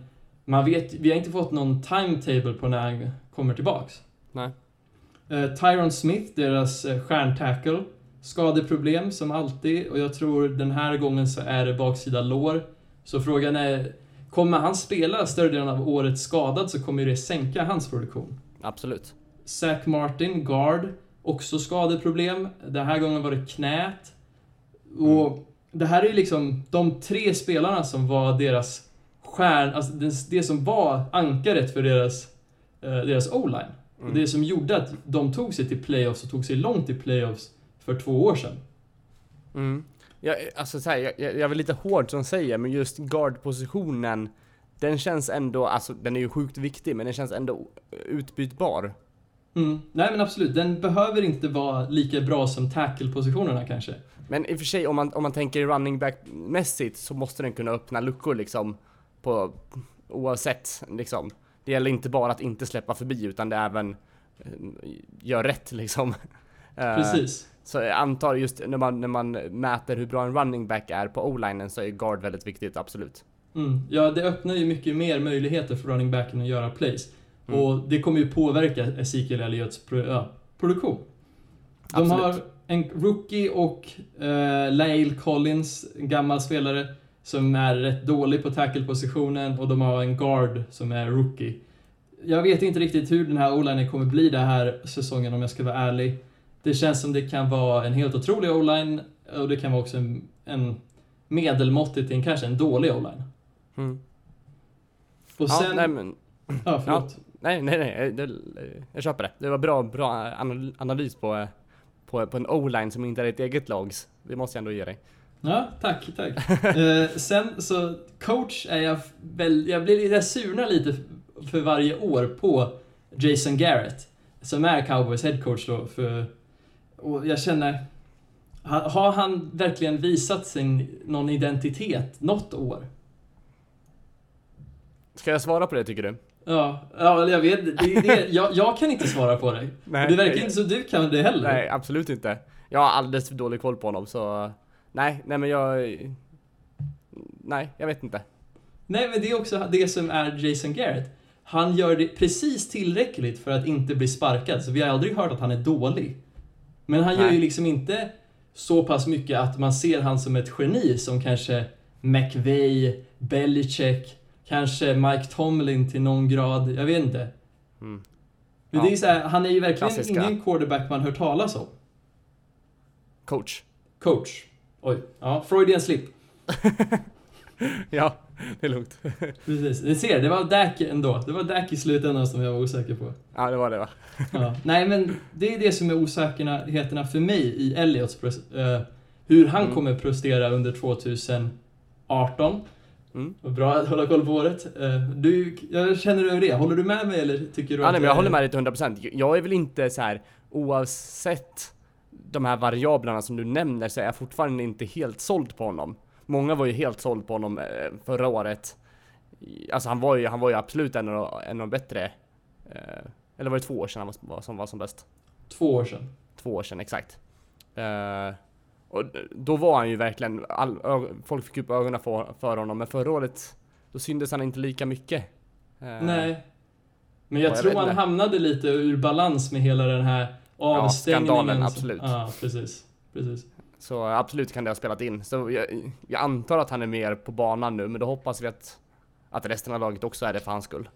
man vet, vi har inte fått någon timetable på när han kommer tillbaks. Nej. Eh, Tyron Smith, deras uh, stjärntackle. Skadeproblem som alltid och jag tror den här gången så är det baksida lår. Så frågan är, kommer han spela större delen av året skadad så kommer det sänka hans produktion. Absolut. Zach Martin, guard, också skadeproblem. Den här gången var det knät. Och det här är ju liksom de tre spelarna som var deras stjärn, alltså det, det som var ankaret för deras, eh, deras o-line. Och det som gjorde att de tog sig till playoffs och tog sig långt i playoffs för två år sedan. Mm. Jag, alltså så här, jag, jag jag är väl lite hård som säger, men just guardpositionen Den känns ändå, alltså den är ju sjukt viktig, men den känns ändå utbytbar. Mm. Nej men absolut, den behöver inte vara lika bra som tackle-positionerna kanske. Men i och för sig, om man, om man tänker running back-mässigt så måste den kunna öppna luckor liksom. På, oavsett liksom. Det gäller inte bara att inte släppa förbi, utan det även eh, gör rätt liksom. Eh, Precis. Så jag antar just när man, när man mäter hur bra en running back är på o-linen så är guard väldigt viktigt, absolut. Mm. Ja, det öppnar ju mycket mer möjligheter för running backen att göra plays. Mm. Och det kommer ju påverka Ezekiel Elliots produktion. De Absolut. har en rookie och uh, Lael Collins, en gammal spelare, som är rätt dålig på tackle-positionen och de har en guard som är rookie. Jag vet inte riktigt hur den här o-linen kommer bli den här säsongen om jag ska vara ärlig. Det känns som det kan vara en helt otrolig o-line och det kan vara också en, en medelmåttig till kanske en dålig o-line. Mm. Och Ja, sen... nej men, Ja, förlåt. nej nej nej, det, jag köper det. Det var bra, bra anal- analys på, på, på en o-line som inte är ett eget lags. Det måste jag ändå ge dig. Ja, tack, tack. eh, sen så, coach är jag väl, jag blir lite surna lite för varje år på Jason Garrett, som är Cowboys headcoach då, för, och jag känner, ha- har han verkligen visat sin, någon identitet något år? Ska jag svara på det tycker du? Ja, ja jag vet, det, det, jag, jag kan inte svara på det. Nej, det verkar nej. inte som du kan det heller. Nej, absolut inte. Jag har alldeles för dålig koll på honom så... Nej, nej men jag... Nej, jag vet inte. Nej, men det är också det som är Jason Garrett. Han gör det precis tillräckligt för att inte bli sparkad, så vi har aldrig hört att han är dålig. Men han gör Nej. ju liksom inte så pass mycket att man ser han som ett geni som kanske McVeigh, Belichick, kanske Mike Tomlin till någon grad, jag vet inte. Mm. Men Ja. det är så här, han är ju verkligen Klassiska. ingen quarterback man hört talas om. Coach. Coach. Oj, ja, Freudian slip. Ja, det är lugnt. Precis. Ni ser, det var Dak ändå. Det var Dak i slutändan som jag var osäker på. Ja, det var det va? Ja. Nej, men det är det som är osäkerheterna för mig i Elliots eh, Hur han Mm. kommer prestera under 2018. Mm. Bra att hålla koll på året. Eh, du, jag känner över det? Håller du med mig eller tycker du Ja, att nej, men jag håller med dig till 100%. Jag är väl inte så här oavsett de här variablerna som du nämner så är jag fortfarande inte helt såld på honom. Många var ju helt såld på honom eh, förra året. Alltså han var ju, han var ju absolut en av, en av de bättre. Eh, eller var det två år sedan han var, som var som bäst? Två år sedan. Två år sedan exakt. Eh, och då var han ju verkligen, all, folk fick upp ögonen för, för honom, men förra året då syntes han inte lika mycket. Nej. Men jag Ja, jag tror han hamnade lite ur balans med hela den här avstängningen. skandalen, absolut. Ja, precis. Precis. Så absolut kan det ha spelat in. Så jag, jag antar att han är mer på banan nu, men då hoppas vi att, att resten av laget också är det för hans skull.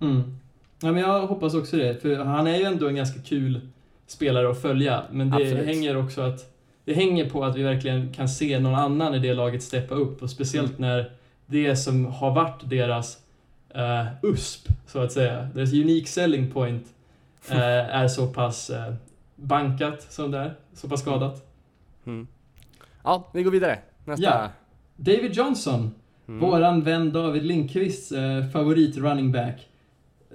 Mm. Ja, men jag hoppas också det, för han är ju ändå en ganska kul spelare att följa. Men det Absolut. hänger också att det hänger på att vi verkligen kan se någon annan i det laget steppa upp och speciellt Mm. när det som har varit deras eh, USP, så att säga, deras unique selling point, är så pass eh, bankat som det är, så pass skadat. Mm. Ja, vi går vidare. Nästa. Ja. David Johnson, Mm. våran vän David Lindqvists eh, favorit running back.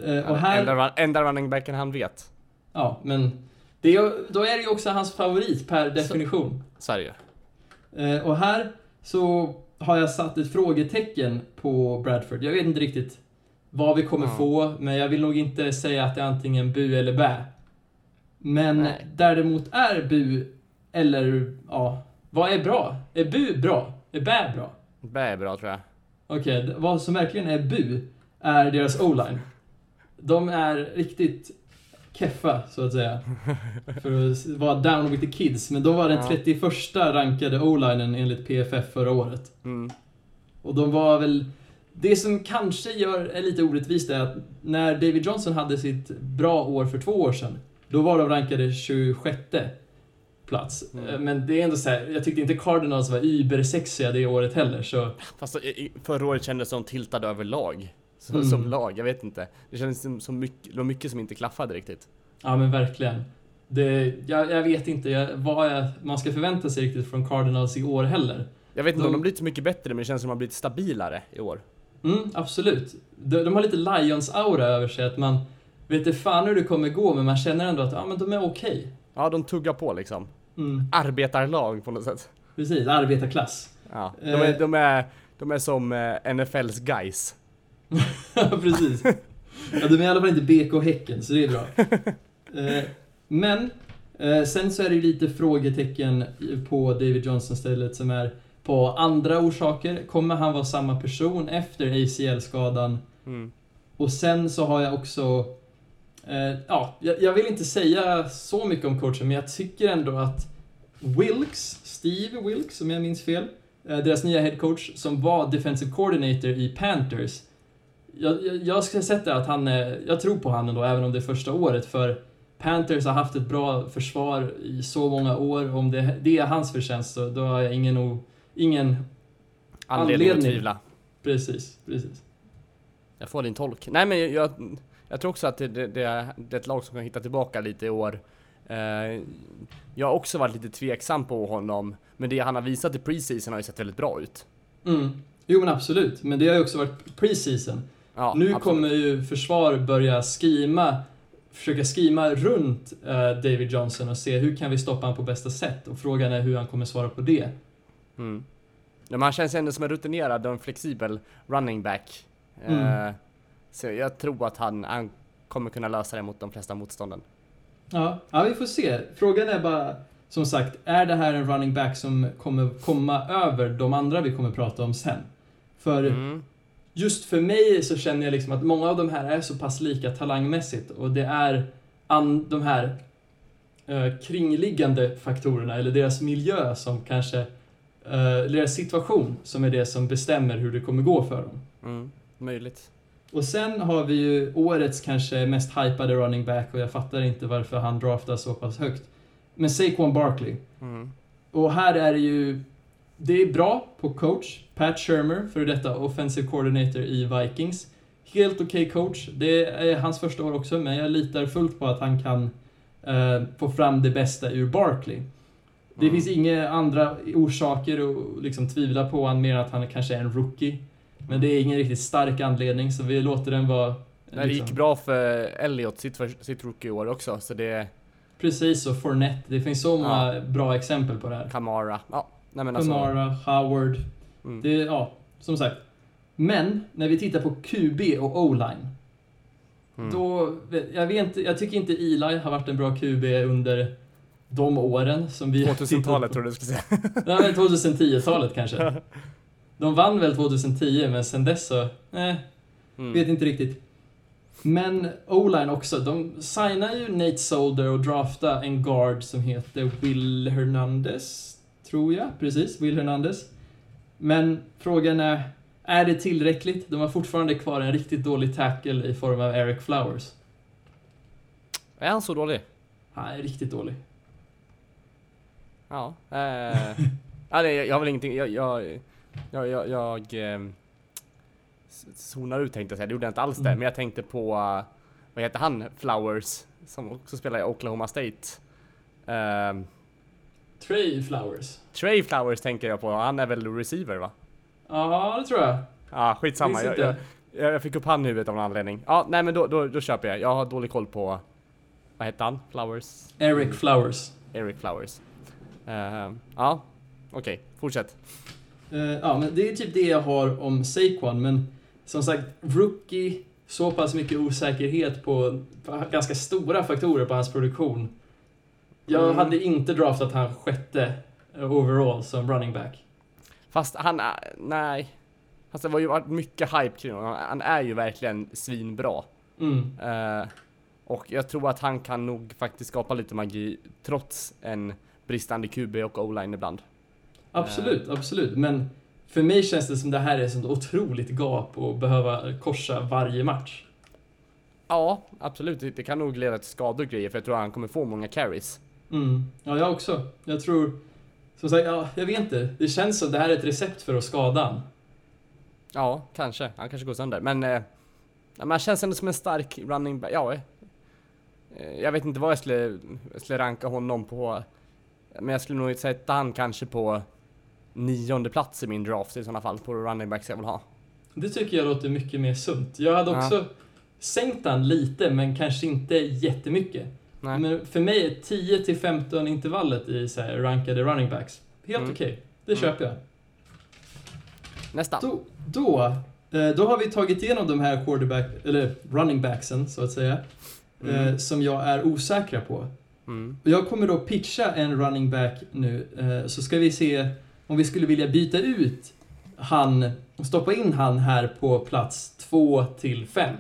Eh, och här... enda, enda running backen han vet. Ja, men det är, då är det ju också hans favorit per definition. Sverige. Eh, och här så har jag satt ett frågetecken på Bradford. Jag vet inte riktigt vad vi kommer Ja. få, men jag vill nog inte säga att det är antingen bu eller bä. Men Nej. däremot är bu, eller ja, vad är bra? Är bu bra? Är bä bra? Bä är bra tror jag. Okej, d- vad som verkligen är bu är deras o-line. De är riktigt keffa, så att säga. För att vara down with the kids. Men de var den Ja. 31 rankade o-linen enligt PFF förra året. Mm. Och de var väl... Det som kanske gör, är lite orättvist är att när David Johnson hade sitt bra år för två år sedan, då var de rankade 26 plats. Mm. Eh, Men det är ändå så här, jag tyckte inte Cardinals var übersexiga det året heller, så... Fast förra året kändes som tiltade överlag. Så, Mm. Som lag, jag vet inte. Det kändes som, som mycket, det var mycket som inte klaffade riktigt. Ja men verkligen. Det, jag, jag vet inte jag, vad jag, man ska förvänta sig riktigt från Cardinals i år heller. Jag vet inte om De- de blivit så mycket bättre, men det känns som att de har blivit stabilare i år. Mm, absolut. De, de har lite Lions-aura över sig, att man vet inte fan hur det kommer gå, men man känner ändå att ja, men de är okej. Ja, de tuggar på liksom. Mm, Arbetarlag på något sätt. precis, arbetarklass. Ja, de, Eh. är, de, är, de är som eh, NFLs guys. Precis. Ja, de är i alla fall inte BK Häcken, så det är bra. Eh, men, eh, sen så är det ju lite frågetecken på David Johnson stället som är på andra orsaker. Kommer han vara samma person efter ACL-skadan? Mm. Och sen så har jag också... Eh, ja, jag, vill inte säga så mycket om coachen, men jag tycker ändå att Wilkes, Steve Wilkes om jag minns fel, eh, deras nya head coach som var defensive coordinator i Panthers. Jag, jag, jag ska sätta att han är, jag tror på han ändå, även om det är första året, för Panthers har haft ett bra försvar i så många år. Om det, det är hans förtjänst så då har jag ingen, o, ingen Anledning, att Anledning. tvivla. precis, precis. Jag får din tolk. Nej men jag, jag tror också att det, det, det, är, ett lag som kan hitta tillbaka lite i år. Eh, jag har också varit lite tveksam på honom, men det han har visat i preseason har ju sett väldigt bra ut. Mm. Jo men absolut, men det har ju också varit preseason. Ja, nu absolut. kommer ju försvar börja skrima, försöka skrima runt eh, David Johnson och se hur kan vi stoppa honom på bästa sätt. Och frågan är hur han kommer svara på det. Mm. Men han känns ändå som en rutinerad och en flexibel running back. Mm. Eh, så jag tror att han, han kommer kunna lösa det mot de flesta motstånden. Ja, ja, vi får se. Frågan är bara, som sagt, är det här en running back som kommer komma över de andra vi kommer prata om sen? För Mm. just för mig så känner jag liksom att många av de här är så pass lika talangmässigt och det är an, de här eh, kringliggande faktorerna eller deras miljö som kanske, eh, deras situation som är det som bestämmer hur det kommer gå för dem. Mm. Möjligt. Och sen har vi ju årets kanske mest hypade running back och jag fattar inte varför han draftas så pass högt. Men Saquon Barkley. Mm. Och här är det ju det är bra på coach. Pat Shermer, för detta offensive coordinator i Vikings. Helt okej okay coach. Det är hans första år också, men jag litar fullt på att han kan eh, få fram det bästa ur Barkley. Det Mm. finns inga andra orsaker att liksom tvivla på han mer än att han kanske är en rookie. Men det är ingen riktigt stark anledning, så vi låter den vara... Det gick liksom- bra för Elliot sitt, för, sitt rookie-år också, så det... Precis, och Fournette. Det finns så många bra exempel på det här. Kamara. Ja, nej men alltså... Kamara, Howard. Mm. Det, ja, som sagt. Men, när vi tittar på QB och O-line. Mm. Då, jag, vet, inte- jag tycker inte Eli har varit en bra QB under de åren som vi... 2000-talet tror du skulle säga. Ja, men 2010-talet kanske. De vann väl 2010, men sen dess så... Eh, Mm. vet inte riktigt. Men O-line också. De signar ju Nate Solder och draftar en guard som heter Will Hernandez. Tror jag. Precis, Will Hernandez. Men frågan är, är det tillräckligt? De har fortfarande kvar en riktigt dålig tackle i form av Eric Flowers. Är han så dålig? Han är riktigt dålig. Ja. Eh, det, jag har väl ingenting, jag, jag, jag, jag, jag s- zonar ut tänkte jag säga, det gjorde jag inte alls där, Mm. men jag tänkte på, eh, vad heter han, Flowers, som också spelar i Oklahoma State. Ehm, Trey Flowers. Trey Flowers tänker jag på, han är väl receiver va? Ja, det tror jag. Ja, skitsamma. Minns Jag, jag, jag fick upp han i huvudet av någon anledning. Ja, nej men då, då, då köper jag. Jag har dålig koll på, vad heter han? Flowers? Eric Flowers. Eric Flowers. Ehm, ja, okej, fortsätt. Eh, ja, men det är typ det jag har om Saquon, men som sagt, rookie, så pass mycket osäkerhet på, på ganska stora faktorer på hans produktion. Jag Mm. hade inte draftat han sjätte eh, overall som running back. Fast han nej. Fast det var ju varit mycket hype kring honom. Han är ju verkligen svinbra. Mm. Eh, och jag tror att han kan nog faktiskt skapa lite magi trots en bristande QB och O-line ibland. Absolut, absolut. Men för mig känns det som det här är ett sånt otroligt gap att behöva korsa varje match. Ja, absolut. Det kan nog leda till skador och grejer för jag tror att han kommer få många carries. Mm. Ja, jag också. Jag tror... Som sagt, ja, jag vet inte. Det känns som det här är ett recept för att skada han. Ja, kanske. Han kanske går sönder. Men, eh, ja, men han känns ändå som en stark running back. Ja, eh, jag vet inte vad jag skulle, jag skulle ranka honom på. Men jag skulle nog sätta han kanske på nionde plats i min draft i sådana fall på running backs jag vill ha. Det tycker jag låter mycket mer sunt. Jag hade Ja. också sänkt han lite, men kanske inte jättemycket. Nej. Men för mig är 10 till 15 intervallet i så här rankade running backs helt Mm. okej. Det Mm. köper jag. Nästa. Då, då, eh, då har vi tagit igenom de här quarterback, eller running backsen, så att säga, Mm. eh, som jag är osäkra på. Mm. Jag kommer då pitcha en running back nu, eh, så ska vi se om vi skulle vilja byta ut han, stoppa in han här på plats 2 till 5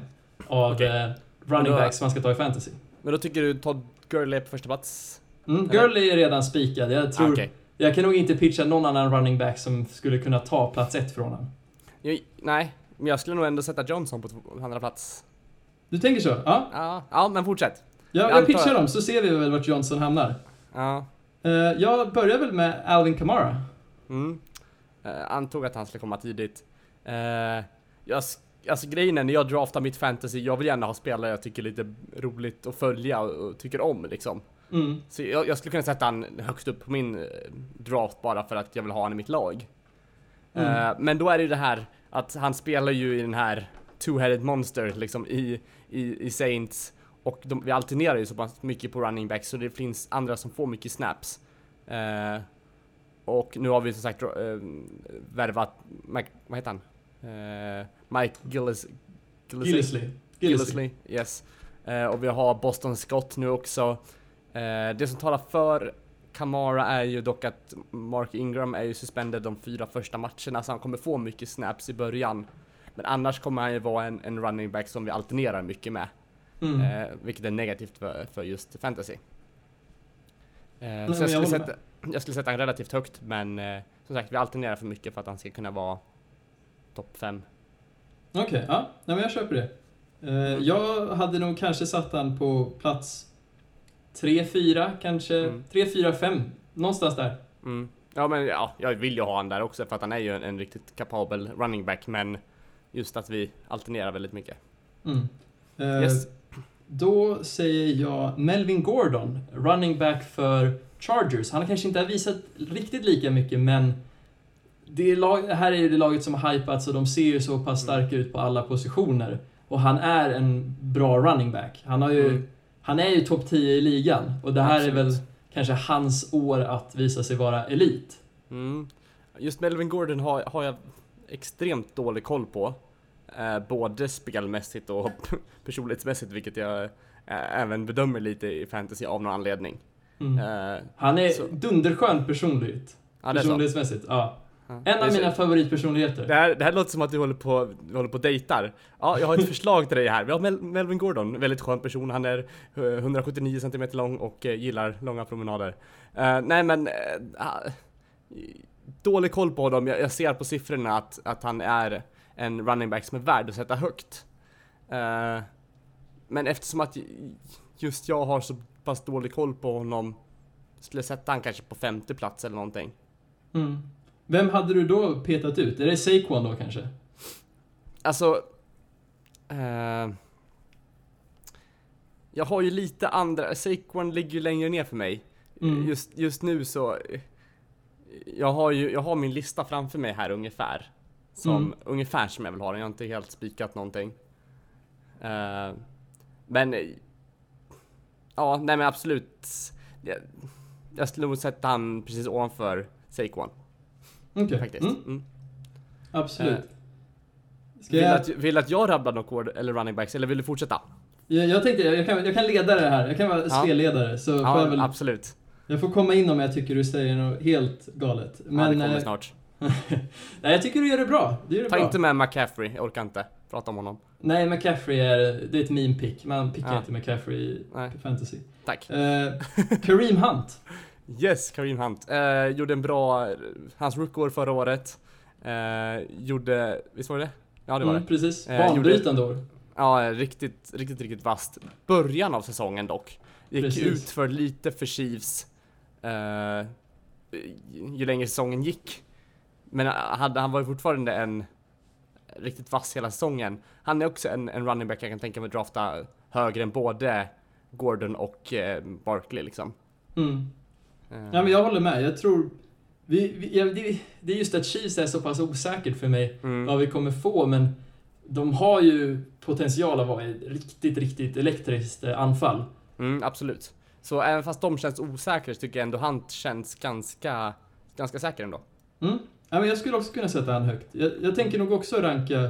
av Okej. eh, running då- backs man ska ta i fantasy. Men då tycker du Todd Gurley på första plats? Mm? Gurley är redan spikad. Jag tror... Ah, okej. Jag kan nog inte pitcha någon annan running back som skulle kunna ta plats ett från honom. Nej, men jag skulle nog ändå sätta Johnson på andra plats. Du tänker så? Ja. Ja, ja men fortsätt. Jag, Jag pitchar dem så ser vi väl vart Johnson hamnar. Ja. Eh, jag börjar väl med Alvin Kamara. Mm. Eh, antog att han skulle komma tidigt. Eh, jag, alltså grejen är när jag draftar mitt fantasy, jag vill gärna ha spelare jag tycker är lite roligt att följa och, tycker om liksom. Mm. Så jag, jag skulle kunna sätta han högst upp på min draft bara för att jag vill ha han i mitt lag. Mm. Eh, men då är det ju det här att han spelar ju i den här two-headed monster liksom i, i, i Saints och de, vi alternerar ju så pass mycket på running back så det finns andra som får mycket snaps. Eh, och nu har vi som sagt eh, värvat, Mike, vad heter han? Eh, Mike Gillis, Gillisley. Gillisley. Gillisley, yes. Eh, och vi har Boston Scott nu också. Eh, det som talar för Kamara är ju dock att Mark Ingram är ju suspended de fyra första matcherna så han kommer få mycket snaps i början. Men annars kommer han ju vara en, en running back som vi alternerar mycket med. Mm. Eh, vilket är negativt för, för just fantasy. Eh, men så jag jag skulle, håller sätta, jag skulle sätta han relativt högt men eh, som sagt vi alternerar för mycket för att han ska kunna vara topp 5. Okej, ja. Nej, men jag köper det. Eh, jag hade nog kanske satt han på plats 3, 4, kanske Mm. 3, 4, 5. Någonstans där. Mm. Ja men ja, jag vill ju ha han där också för att han är ju en, en riktigt kapabel running back men just att vi alternerar väldigt mycket. Mm. Eh, Yes. Då säger jag Melvin Gordon, running back för Chargers. Han kanske inte har visat riktigt lika mycket, men det lag, här är ju det laget som har hypats och de ser ju så pass starka ut på alla positioner. Och han är en bra running back. Han, har ju, Mm. han är ju topp 10 i ligan och det här är väl Absolut. kanske hans år att visa sig vara elit. Mm. Just Melvin Gordon har, har jag extremt dålig koll på. Eh, både spelmässigt och personlighetsmässigt vilket jag eh, även bedömer lite i fantasy av någon anledning. Mm. Eh, Han är så- dunderskön personlighet. ja. Personlighetsmässigt, ja. Ja, En av så. mina favoritpersonligheter. Det här, det här låter som att du håller på, du håller på och dejtar. Ja, jag har ett förslag till dig här. Vi har Mel Melvin Gordon, väldigt skön person. Han är eh, 179 cm lång och gillar långa promenader. Nej men, ah, dålig koll på honom. Jag, jag ser på siffrorna att, att han är en running back som är värd att sätta högt. Eh, men eftersom att just jag har så pass dålig koll på honom skulle jag sätta han kanske på femte plats eller någonting. Mm. Vem hade du då petat ut? Är det Saquon då kanske? Alltså... Eh, jag har ju lite andra, Saquon ligger ju längre ner för mig. Mm. Just, just nu så... Jag har ju, jag har min lista framför mig här ungefär. Som, Mm. Ungefär som jag vill ha den, jag har inte helt spikat någonting. Eh, men... Ja, nej men absolut. Jag, jag skulle nog sätta han precis ovanför Saquon Okej. faktiskt. Mm. Mm. Absolut. Ska Vill, jag, att, vill att jag rabblar något ord eller running backs eller vill du fortsätta? jag, jag tänkte, jag kan, jag kan leda det här. Jag kan vara Ja. spelledare. Så får jag, Ja, väl, absolut. jag får komma in om jag tycker du säger något helt galet. Men, ja, det kommer eh, snart. nej, jag tycker du gör det bra. Du gör det Ta bra. inte med McCaffrey, jag orkar inte prata om honom. Nej, McCaffrey är, det är ett meme pick. Man pickar Ja. inte McCaffrey i Nej. fantasy. Tack. Eh, Kareem Hunt. Yes, Kareem Hunt. Eh, gjorde en bra, hans rookår förra året. Eh, gjorde, visst var det? Ja det var Mm, det. precis. Eh, Banbrytande år. Ja, riktigt, riktigt, riktigt vasst. Början av säsongen dock. Gick Precis. ut för lite för Chiefs. Eh, ju längre säsongen gick. Men hade, han var ju fortfarande en riktigt vass hela säsongen. Han är också en, en running back jag kan tänka mig drafta högre än både Gordon och eh, Barkley liksom. Mm. Eh, Ja, men jag håller med. Jag tror... Vi, vi, ja, det, det är just att Chiefs är så pass osäkert för mig mm, vad vi kommer få, men de har ju potential att vara ett riktigt, riktigt elektriskt eh, anfall. mm, absolut. Så även fast de känns osäkra så tycker jag ändå Hunt känns ganska, ganska säker ändå. Mm. Ja, men jag skulle också kunna sätta han högt. Jag, jag tänker nog också ranka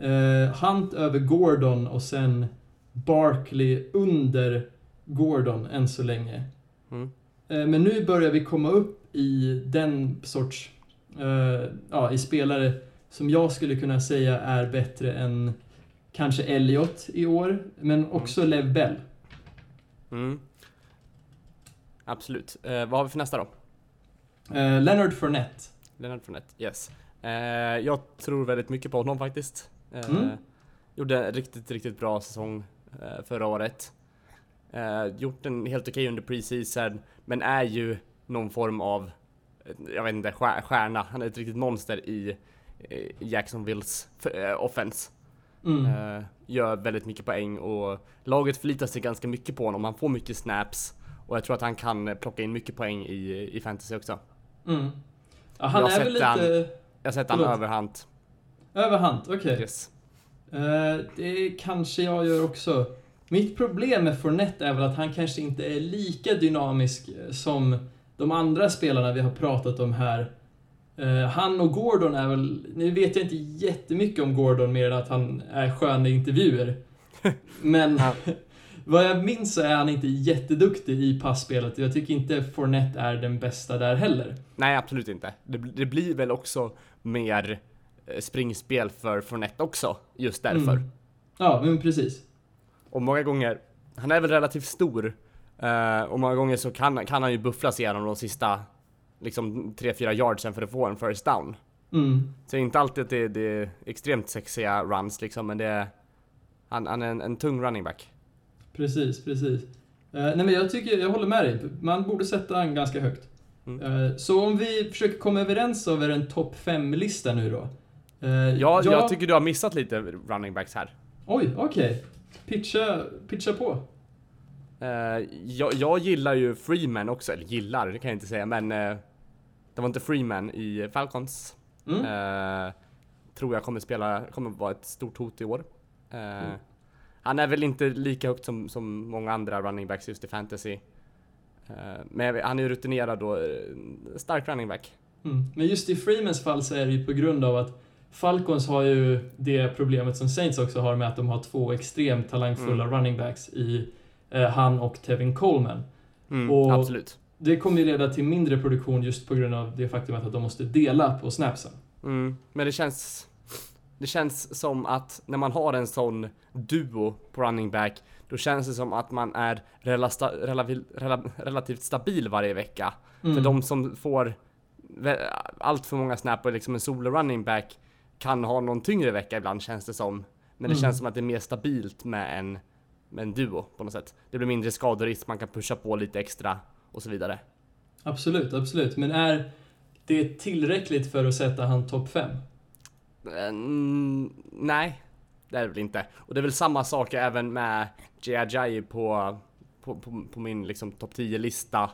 eh, Hunt över Gordon och sen Barkley under Gordon än så länge. Mm. Eh, men nu börjar vi komma upp i den sorts, eh, ja, i spelare som jag skulle kunna säga är bättre än kanske Elliot i år, men också Lev Bell. Mm. Absolut. Eh, vad har vi för nästa då? Eh, Leonard Fournette. Leonard Fournette, yes. Eh, jag tror väldigt mycket på honom faktiskt. Eh, Mm. Gjorde en riktigt, riktigt bra säsong eh, förra året. Eh, gjort en helt okej under preseason, men är ju någon form av, eh, jag vet inte, stjär- stjärna. Han är ett riktigt monster i eh, Jacksonvilles offense. Mm. Gör väldigt mycket poäng och laget förlitar sig ganska mycket på honom. Han får mycket snaps och jag tror att han kan plocka in mycket poäng i, i fantasy också. Mm. Ja, han Jag är väl lite Jag sätter han Förlåt. över Hunt. överhand, okej. Yes. Eh, det kanske jag gör också. Mitt problem med Fournette är väl att han kanske inte är lika dynamisk eh, som de andra spelarna vi har pratat om här. Eh, han och Gordon är väl, nu vet jag inte jättemycket om Gordon mer än att han är skön i intervjuer. Men. Vad jag minns så är han inte jätteduktig i passspelet jag tycker inte Fournette är den bästa där heller. Nej, absolut inte. Det, det blir väl också mer eh, springspel för Fournette också, just därför. Mm. Ja, men precis. Och många gånger, han är väl relativt stor, eh, och många gånger så kan, kan han ju buffla sig igenom de sista liksom 3-4 yardsen för att få en first down. Mm. Så det är inte alltid att det, det är extremt sexiga runs liksom, men det är, han, han är en, en tung running back. Precis, precis. Eh, nej men jag tycker, jag håller med dig. Man borde sätta han ganska högt. Mm. Eh, Så om vi försöker komma överens över en topp 5-lista nu då. Eh, Ja, jag tycker du har missat lite running backs här. Oj, okej. Pitcha, pitcha på. Jag, jag gillar ju Freeman också, eller gillar, det kan jag inte säga, men det var inte Freeman i Falcons. Mm. Tror jag kommer spela, kommer vara ett stort hot i år. Mm. Han är väl inte lika högt som, som många andra running backs just i fantasy. Eh, men han är ju rutinerad och eh, stark running back. Mm. Men just i Freemans fall så är det ju på grund av att Falcons har ju det problemet som Saints också har med att de har två extremt talangfulla Mm. running backs i eh, han och Tevin Coleman. Mm, Och- Absolut. Det kommer ju leda till mindre produktion just på grund av det faktumet att de måste dela på snapsen. Mm, men det känns... Det känns som att när man har en sån duo på running back, då känns det som att man är relasta, relativt, rela, relativt stabil varje vecka. Mm. För de som får allt för många snap och liksom en solo running back kan ha någon tyngre vecka ibland känns det som. Men det Mm. känns som att det är mer stabilt med en, med en duo på något sätt. Det blir mindre skaderisk, man kan pusha på lite extra och så vidare. Absolut, absolut. Men är det tillräckligt för att sätta han topp 5? Mm, nej, det är det väl inte. Och det är väl samma sak även med Jai på, på, på, på min liksom topp 10-lista.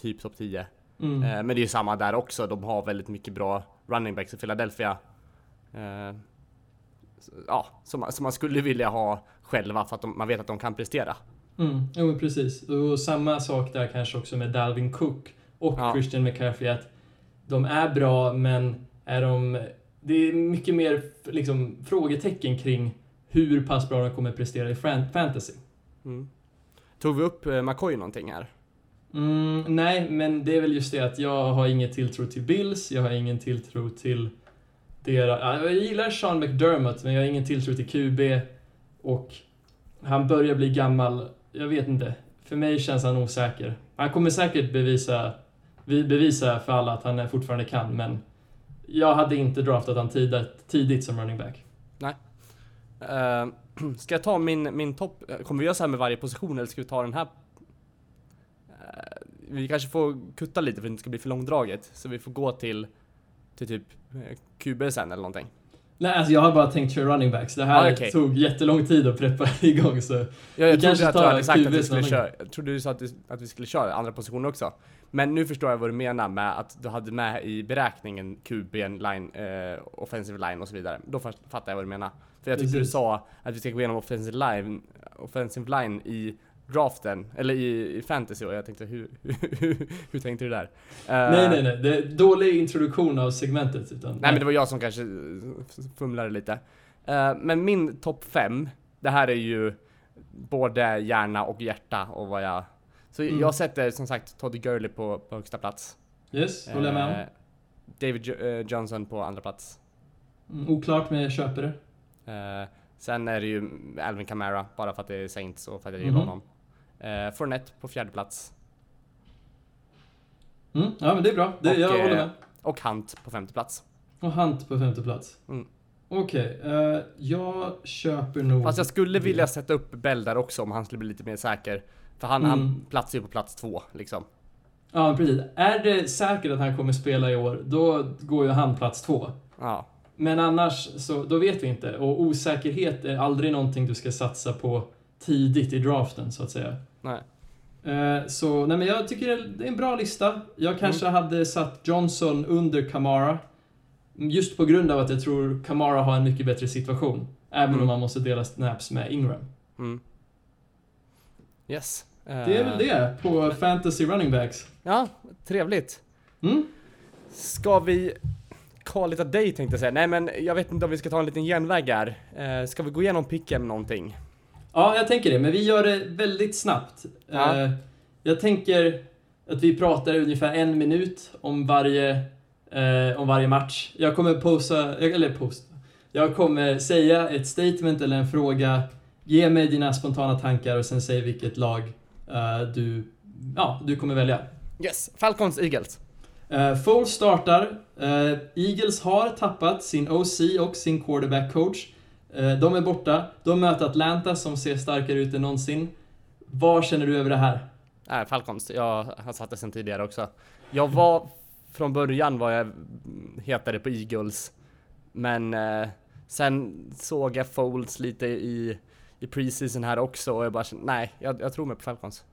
Typ topp 10. Mm. Eh, men det är ju samma där också, de har väldigt mycket bra running backs i Philadelphia. Eh, så- ja, som, man- som man skulle vilja ha själva för att de, man vet att de kan prestera. Mm, jo precis. Och samma sak där kanske också med Dalvin Cook och Ja. Christian McCaffrey att de är bra men är de... Det är mycket mer liksom, frågetecken kring hur pass bra de kommer prestera i fan- fantasy. Mm. Tog vi upp eh, McCoy någonting här? Mm, nej, men det är väl just det att jag har ingen tilltro till Bills, jag har ingen tilltro till deras... ja, Jag gillar Sean McDermott, men jag har ingen tilltro till QB och han börjar bli gammal. Jag vet inte. För mig känns han osäker. Han kommer säkert bevisa, vi- bevisa för alla att han fortfarande kan, men jag hade inte draftat han tidigt, tidigt som running back. Eh, ska jag ta min, min topp? eh, Kommer vi göra så här med varje position eller ska vi ta den här? Eh, vi kanske får kutta lite för att det inte ska bli för långdraget. Så vi får gå till, till typ QB sen eller någonting. Nej, alltså jag har bara tänkt köra running backs. Det här Ah, okej. tog jättelång tid att preppa igång, så... Ja, Vi jag trodde att du tar hade sagt att QB vi skulle sen. köra, jag trodde du sa att vi skulle köra andra positioner också. Men nu förstår jag vad du menar med att du hade med i beräkningen QB, line, eh, offensive line och så vidare. Då fatt- fattar jag vad du menar. För jag tyckte du sa att vi ska gå igenom offensive line, offensive line i draften, eller i, i fantasy och jag tänkte hur, hur, hur tänkte du där? Eh, Nej, nej, nej. Det är dålig introduktion av segmentet. Utan, Nej men det var jag som kanske fumlade lite. Eh, men min topp 5, det här är ju både hjärna och hjärta och vad jag... Så Mm. jag sätter som sagt Todd Gurley på, på högsta plats. Yes, håller jag med om. Eh, David Jo- eh, Johnson på andra plats. Mm, oklart, men jag köper det. Eh, sen är det ju Alvin Kamara, bara för att det är Saints och för att jag gillar Mhm. honom. Uh, Fournette på fjärde plats. Mm, ja, men det är bra. Det, Och, jag eh, håller med. Och Hunt på femte plats. Och Hunt på femte plats. Mm. Okej, eh, jag köper nog... Fast jag skulle vilja sätta upp Bell där också om han skulle bli lite mer säker. För han, Mm. han platsar ju på plats två liksom. Ja, precis. Är det säkert att han kommer spela i år, då går ju han plats två. Ja. Men annars, så då vet vi inte. Och osäkerhet är aldrig någonting du ska satsa på tidigt i draften, så att säga. Nej. Eh, Så, nej men jag tycker det är en bra lista. Jag kanske Mm. hade satt Johnson under Kamara. Just på grund av att jag tror Kamara har en mycket bättre situation. Även Mm. om man måste dela snaps med Ingram. Mm. Yes. Det är väl det på fantasy running backs. Ja, trevligt. Mm? Ska vi call it a day tänkte jag säga. Nej men jag vet inte om vi ska ta en liten genväg här. Eh, ska vi gå igenom picken någonting? Ja, jag tänker det. Men vi gör det väldigt snabbt. Ja. Eh, Jag tänker att vi pratar ungefär en minut om varje, eh, om varje match. Jag kommer posta, eller posta. Jag kommer säga ett statement eller en fråga. Ge mig dina spontana tankar och sen säg vilket lag eh, du, ja, du kommer välja. Yes, Falcons Eagles. Uh, Foles startar. Eh, Eagles har tappat sin OC och sin quarterback coach. Eh, de är borta. De möter Atlanta som ser starkare ut än någonsin. Vad känner du över det här? Nej, Falcons. Jag har satt det sen tidigare också. Jag var, från början var jag hetare på Eagles, men eh, sen såg jag Folds lite i, i preseason här också och jag bara nej, jag, jag tror mig på Falcons.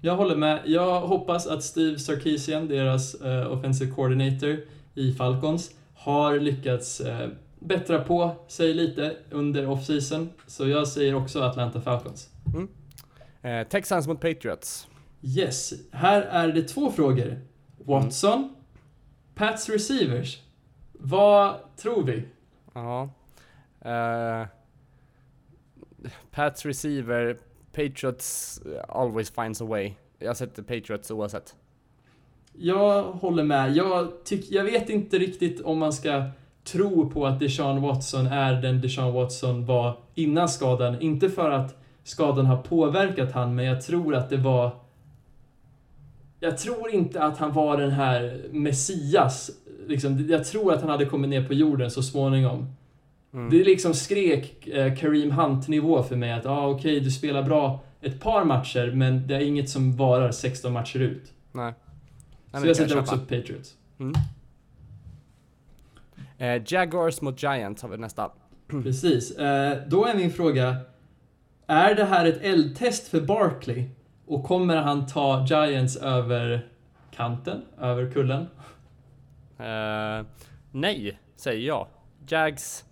Jag håller med. Jag hoppas att Steve Sarkisian, deras uh, offensive coordinator i Falcons, har lyckats uh, bättra på sig lite under off-season. Så jag säger också Atlanta Falcons. Mm. Eh, Texans mot Patriots. Yes, här är det två frågor. Watson, mm. Pats receivers. Vad tror vi? Ja. Uh, Pats receiver, Patriots eh, always finds a way. Jag sätter Patriots oavsett. Jag håller med. Jag, tyck, jag vet inte riktigt om man ska tro på att Deshaun Watson är den Deshaun Watson var innan skadan. Inte för att skadan har påverkat han, men jag tror att det var... Jag tror inte att han var den här Messias. Liksom, jag tror att han hade kommit ner på jorden så småningom. Mm. Det liksom skrek eh, Kareem Hunt-nivå för mig att ah, okej, okay, du spelar bra ett par matcher, men det är inget som varar 16 matcher ut. Nej. Nej så jag sätter också Patriots. Mm. Eh, Jaguars mot Giants har vi nästa. Precis. Eh, då är min fråga, är det här ett eldtest för Barkley? Och kommer han ta Giants över kanten, över kullen? Uh, nej, säger jag. Jags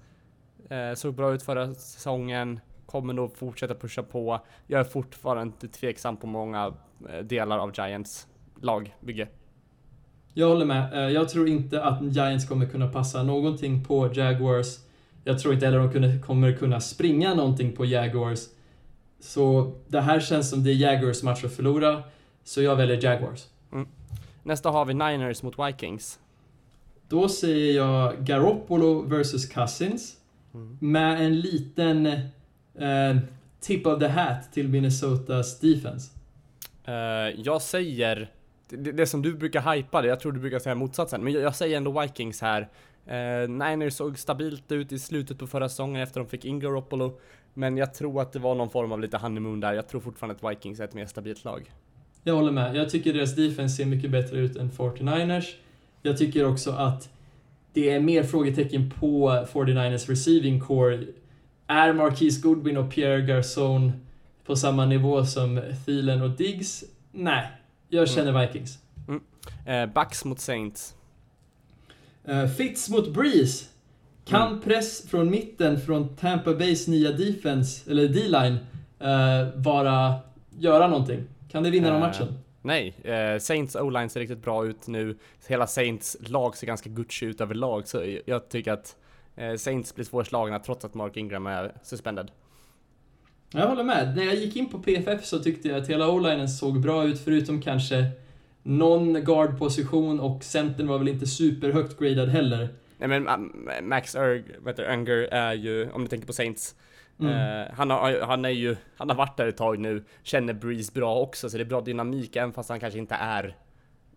uh, såg bra ut förra säsongen, kommer nog fortsätta pusha på. Jag är fortfarande tveksam på många uh, delar av Giants lagbygge. Jag håller med. Jag tror inte att Giants kommer kunna passa någonting på Jaguars. Jag tror inte heller de kommer kunna springa någonting på Jaguars. Så det här känns som det är Jaguars match att förlora, så jag väljer Jaguars. Mm. Nästa har vi Niners mot Vikings. Då säger jag Garoppolo vs Cousins. Mm. Med en liten eh, tip of the hat till Minnesotas defense. Uh, jag säger, det, det, som du brukar hypa det, jag tror du brukar säga motsatsen, men jag, jag säger ändå Vikings här. Uh, Niners såg stabilt ut i slutet på förra säsongen efter de fick in Garoppolo. Men jag tror att det var någon form av lite honeymoon där. Jag tror fortfarande att Vikings är ett mer stabilt lag. Jag håller med. Jag tycker deras defense ser mycket bättre ut än 49ers. Jag tycker också att det är mer frågetecken på 49ers receiving core. Är Marquise Goodwin och Pierre Garçon på samma nivå som Thielen och Diggs? Nej, jag mm. känner mm. Vikings. Mm. Eh, Bucks mot Saints. Uh, Fitz mot Breeze. Kan mm. press från mitten från Tampa Bays nya defense, eller D-line, uh, vara, göra någonting? Kan det vinna uh, matchen? Nej, uh, Saints O-line ser riktigt bra ut nu. Hela Saints lag ser ganska Gucci ut överlag, så jag tycker att uh, Saints blir svårslagna trots att Mark Ingram är suspended. Jag håller med. När jag gick in på PFF så tyckte jag att hela O-linen såg bra ut, förutom kanske någon guard-position och centern var väl inte superhögt gradad heller. Nej men Max Erg, vet du, Unger är ju, om du tänker på Saints, mm. uh, han, har, han är ju, han har varit där ett tag nu, känner Breeze bra också, så det är bra dynamik även fast han kanske inte är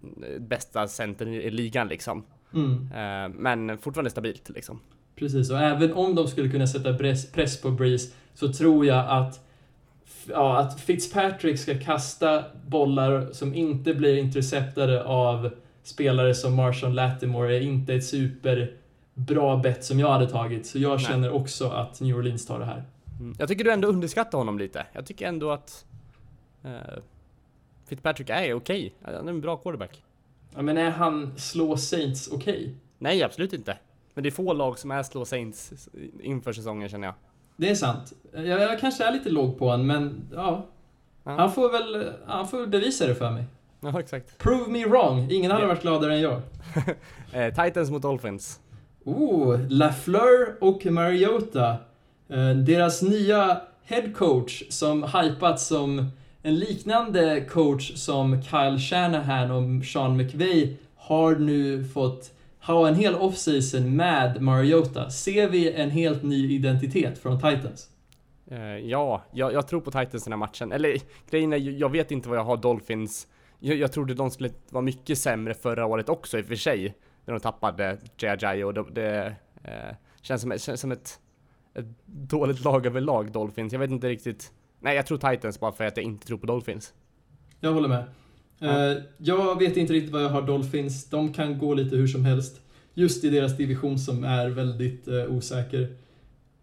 eh, bästa centern i, ligan liksom. Mm. Uh, men fortfarande stabilt liksom. Precis, och även om de skulle kunna sätta press, press på Breeze så tror jag att ja, att Fitzpatrick ska kasta bollar som inte blir interceptade av spelare som Marshawn Lattimore är inte ett superbra bett som jag hade tagit. Så jag känner Nej. också att New Orleans tar det här. Mm. Jag tycker du ändå underskattar honom lite. Jag tycker ändå att uh, Fitzpatrick är okej. Okay. Han är en bra quarterback. Ja, men är han slå Saints okej? Okay? Nej, absolut inte. Men det är få lag som är slå Saints inför säsongen känner jag. Det är sant. Jag, jag kanske är lite låg på honom, men ja. ja. Han får väl han får bevisa det för mig. Ja, exakt. Prove me wrong. Ingen hade varit gladare än jag. Eh, Titans mot Dolphins. Oh, LaFleur och Mariota. Eh, deras nya head coach som hypats som en liknande coach som Kyle Shanahan och Sean McVay har nu fått ha en hel offseason med Mariota. Ser vi en helt ny identitet från Titans? Uh, ja, jag, jag, tror på Titans den här matchen. Eller grejen är, jag vet inte vad jag har Dolphins jag, jag trodde de skulle vara mycket sämre förra året också i och för sig. När de tappade Jai och det, det eh, känns som, känns som ett, ett dåligt lag överlag, Dolphins. Jag vet inte riktigt. Nej, jag tror Titans bara för att jag inte tror på Dolphins. Jag håller med. Eh, jag vet inte riktigt vad jag har Dolphins. De kan gå lite hur som helst. Just i deras division som är väldigt eh, osäker.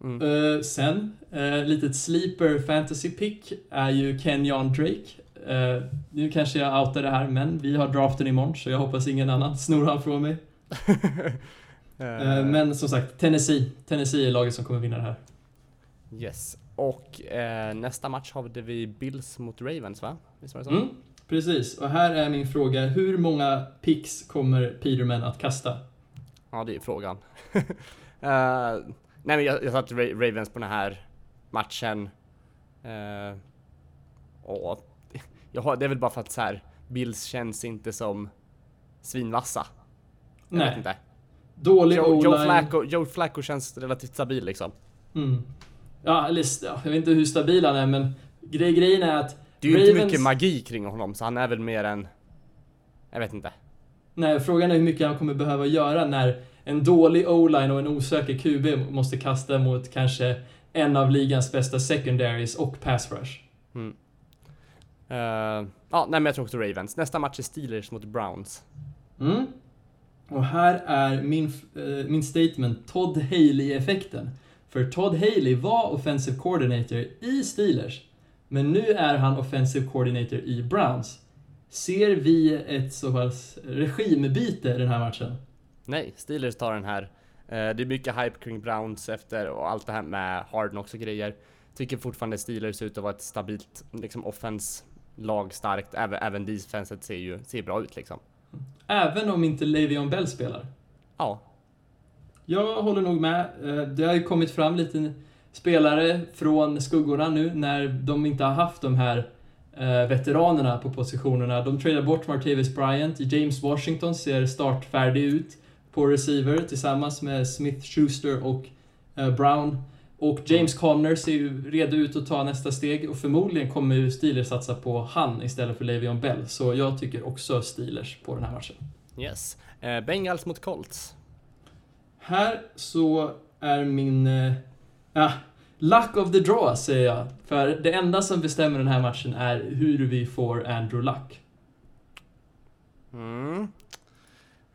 Mm. Eh, sen, uh, litet sleeper fantasy pick är ju Kenyon Drake. Eh, nu kanske jag outar det här, men vi har draften imorgon så jag hoppas ingen annan snor han från mig. Eh, men som sagt, Tennessee. Tennessee är laget som kommer vinna det här. Yes. Och eh, nästa match har vi Bills mot Ravens va? Visst var det så? Mm, precis, och här är min fråga. Hur många picks kommer Peterman att kasta? Ja, det är frågan. uh, nej men jag, jag satte Ra- Ravens på den här matchen. Uh, och jag har, det är väl bara för att så här, Bills känns inte som svinvassa. Jag vet Nej, inte. dålig Joe, Joe. Flacco, Joe Flacco känns relativt stabil liksom. Mm. Ja, eller ja, jag vet inte hur stabil han är, men grej, grejen är att Det är ju inte Ravens- mycket magi kring honom så han är väl mer en... Jag vet inte. Nej, frågan är hur mycket han kommer behöva göra när en dålig o-line och en osäker QB måste kasta mot kanske en av ligans bästa secondaries och pass rush. Uh, ja, nej men jag tror också Ravens. Nästa match är Steelers mot Browns. Mm. Och här är min, eh, min statement Todd Haley-effekten. För Todd Haley var offensive coordinator i Steelers, men nu är han offensive coordinator i Browns. Ser vi ett så pass regimbyte i den här matchen? Nej, Steelers tar den här. Eh, det är mycket hype kring Browns efter och allt det här med Harden också grejer. Tycker fortfarande Steelers ser ut att vara ett stabilt liksom offense lag starkt. Även, även defenset ser ju ser bra ut liksom. Även om inte Le'Veon Bell spelar. Ja, Jag håller nog med. Eh, Det har ju kommit fram lite spelare från skuggorna nu när de inte har haft de här eh, veteranerna på positionerna. De tradar bort Martavis Bryant. James Washington ser startfärdig ut på receiver tillsammans med Smith Schuster och eh, Brown. Och James Conner ser ju redo ut att ta nästa steg och förmodligen kommer ju Steelers satsa på han istället för Le'Veon Bell. Så jag tycker också Steelers på den här matchen. yes. Eh, Bengals mot Colts. Här så är min... eh, Ja, luck of the draw säger jag. För det enda som bestämmer den här matchen är hur vi får Andrew Luck. Mm.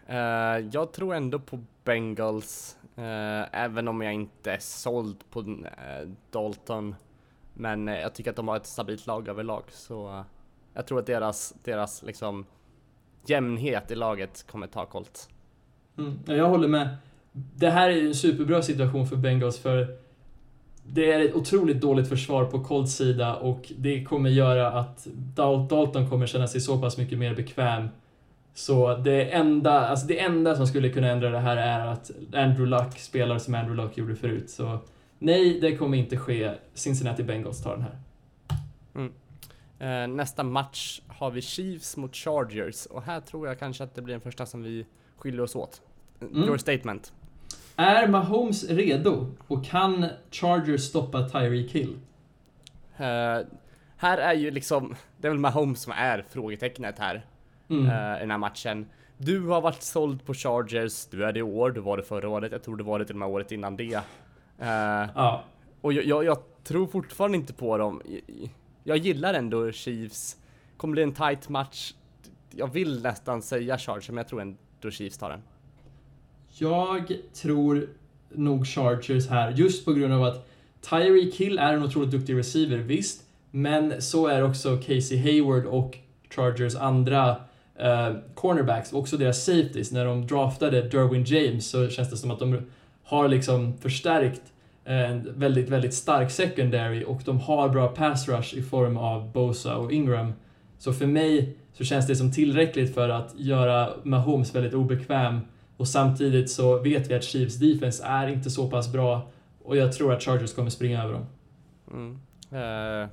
Eh, jag tror ändå på Bengals. Eh, även om jag inte är såld på uh, Dalton. Men uh, jag tycker att de har ett stabilt lag överlag. Så jag tror att deras, deras liksom jämnhet i laget kommer ta Colts. Mm, ja, jag håller med. Det här är ju en superbra situation för Bengals för det är ett otroligt dåligt försvar på Colts sida och det kommer göra att Dalton kommer känna sig så pass mycket mer bekväm. Så det enda, alltså det enda som skulle kunna ändra det här är att Andrew Luck spelar som Andrew Luck gjorde förut. Så nej, det kommer inte ske. Cincinnati Bengals tar den här. Eh, nästa match har vi Chiefs mot Chargers och här tror jag kanske att det blir den första som vi skiljer oss åt. Mm. Your statement. Är Mahomes redo och kan Chargers stoppa Tyreek Hill? Eh, här är ju liksom, det är väl Mahomes som är frågetecknet här. Mm. eh, i den här matchen. Du har varit såld på Chargers, du är det i år, du var det förra året, jag tror du var det till och med året innan det. Eh, Ja, och jag, jag, jag tror fortfarande inte på dem. Jag, jag gillar ändå Chiefs. Kommer bli en tight match. Jag vill nästan säga Chargers, men jag tror ändå Chiefs tar den. Jag tror nog Chargers här, just på grund av att Tyreek Hill är en otroligt duktig receiver, visst. Men så är också Casey Hayward och Chargers andra eh, cornerbacks, och också deras safeties. När de draftade Derwin James så känns det som att de har liksom förstärkt eh, en väldigt, väldigt stark secondary och de har bra pass rush i form av Bosa och Ingram. Så för mig så känns det som tillräckligt för att göra Mahomes väldigt obekväm och samtidigt så vet vi att Chiefs defense är inte så pass bra och jag tror att Chargers kommer springa över dem. Mm. Uh,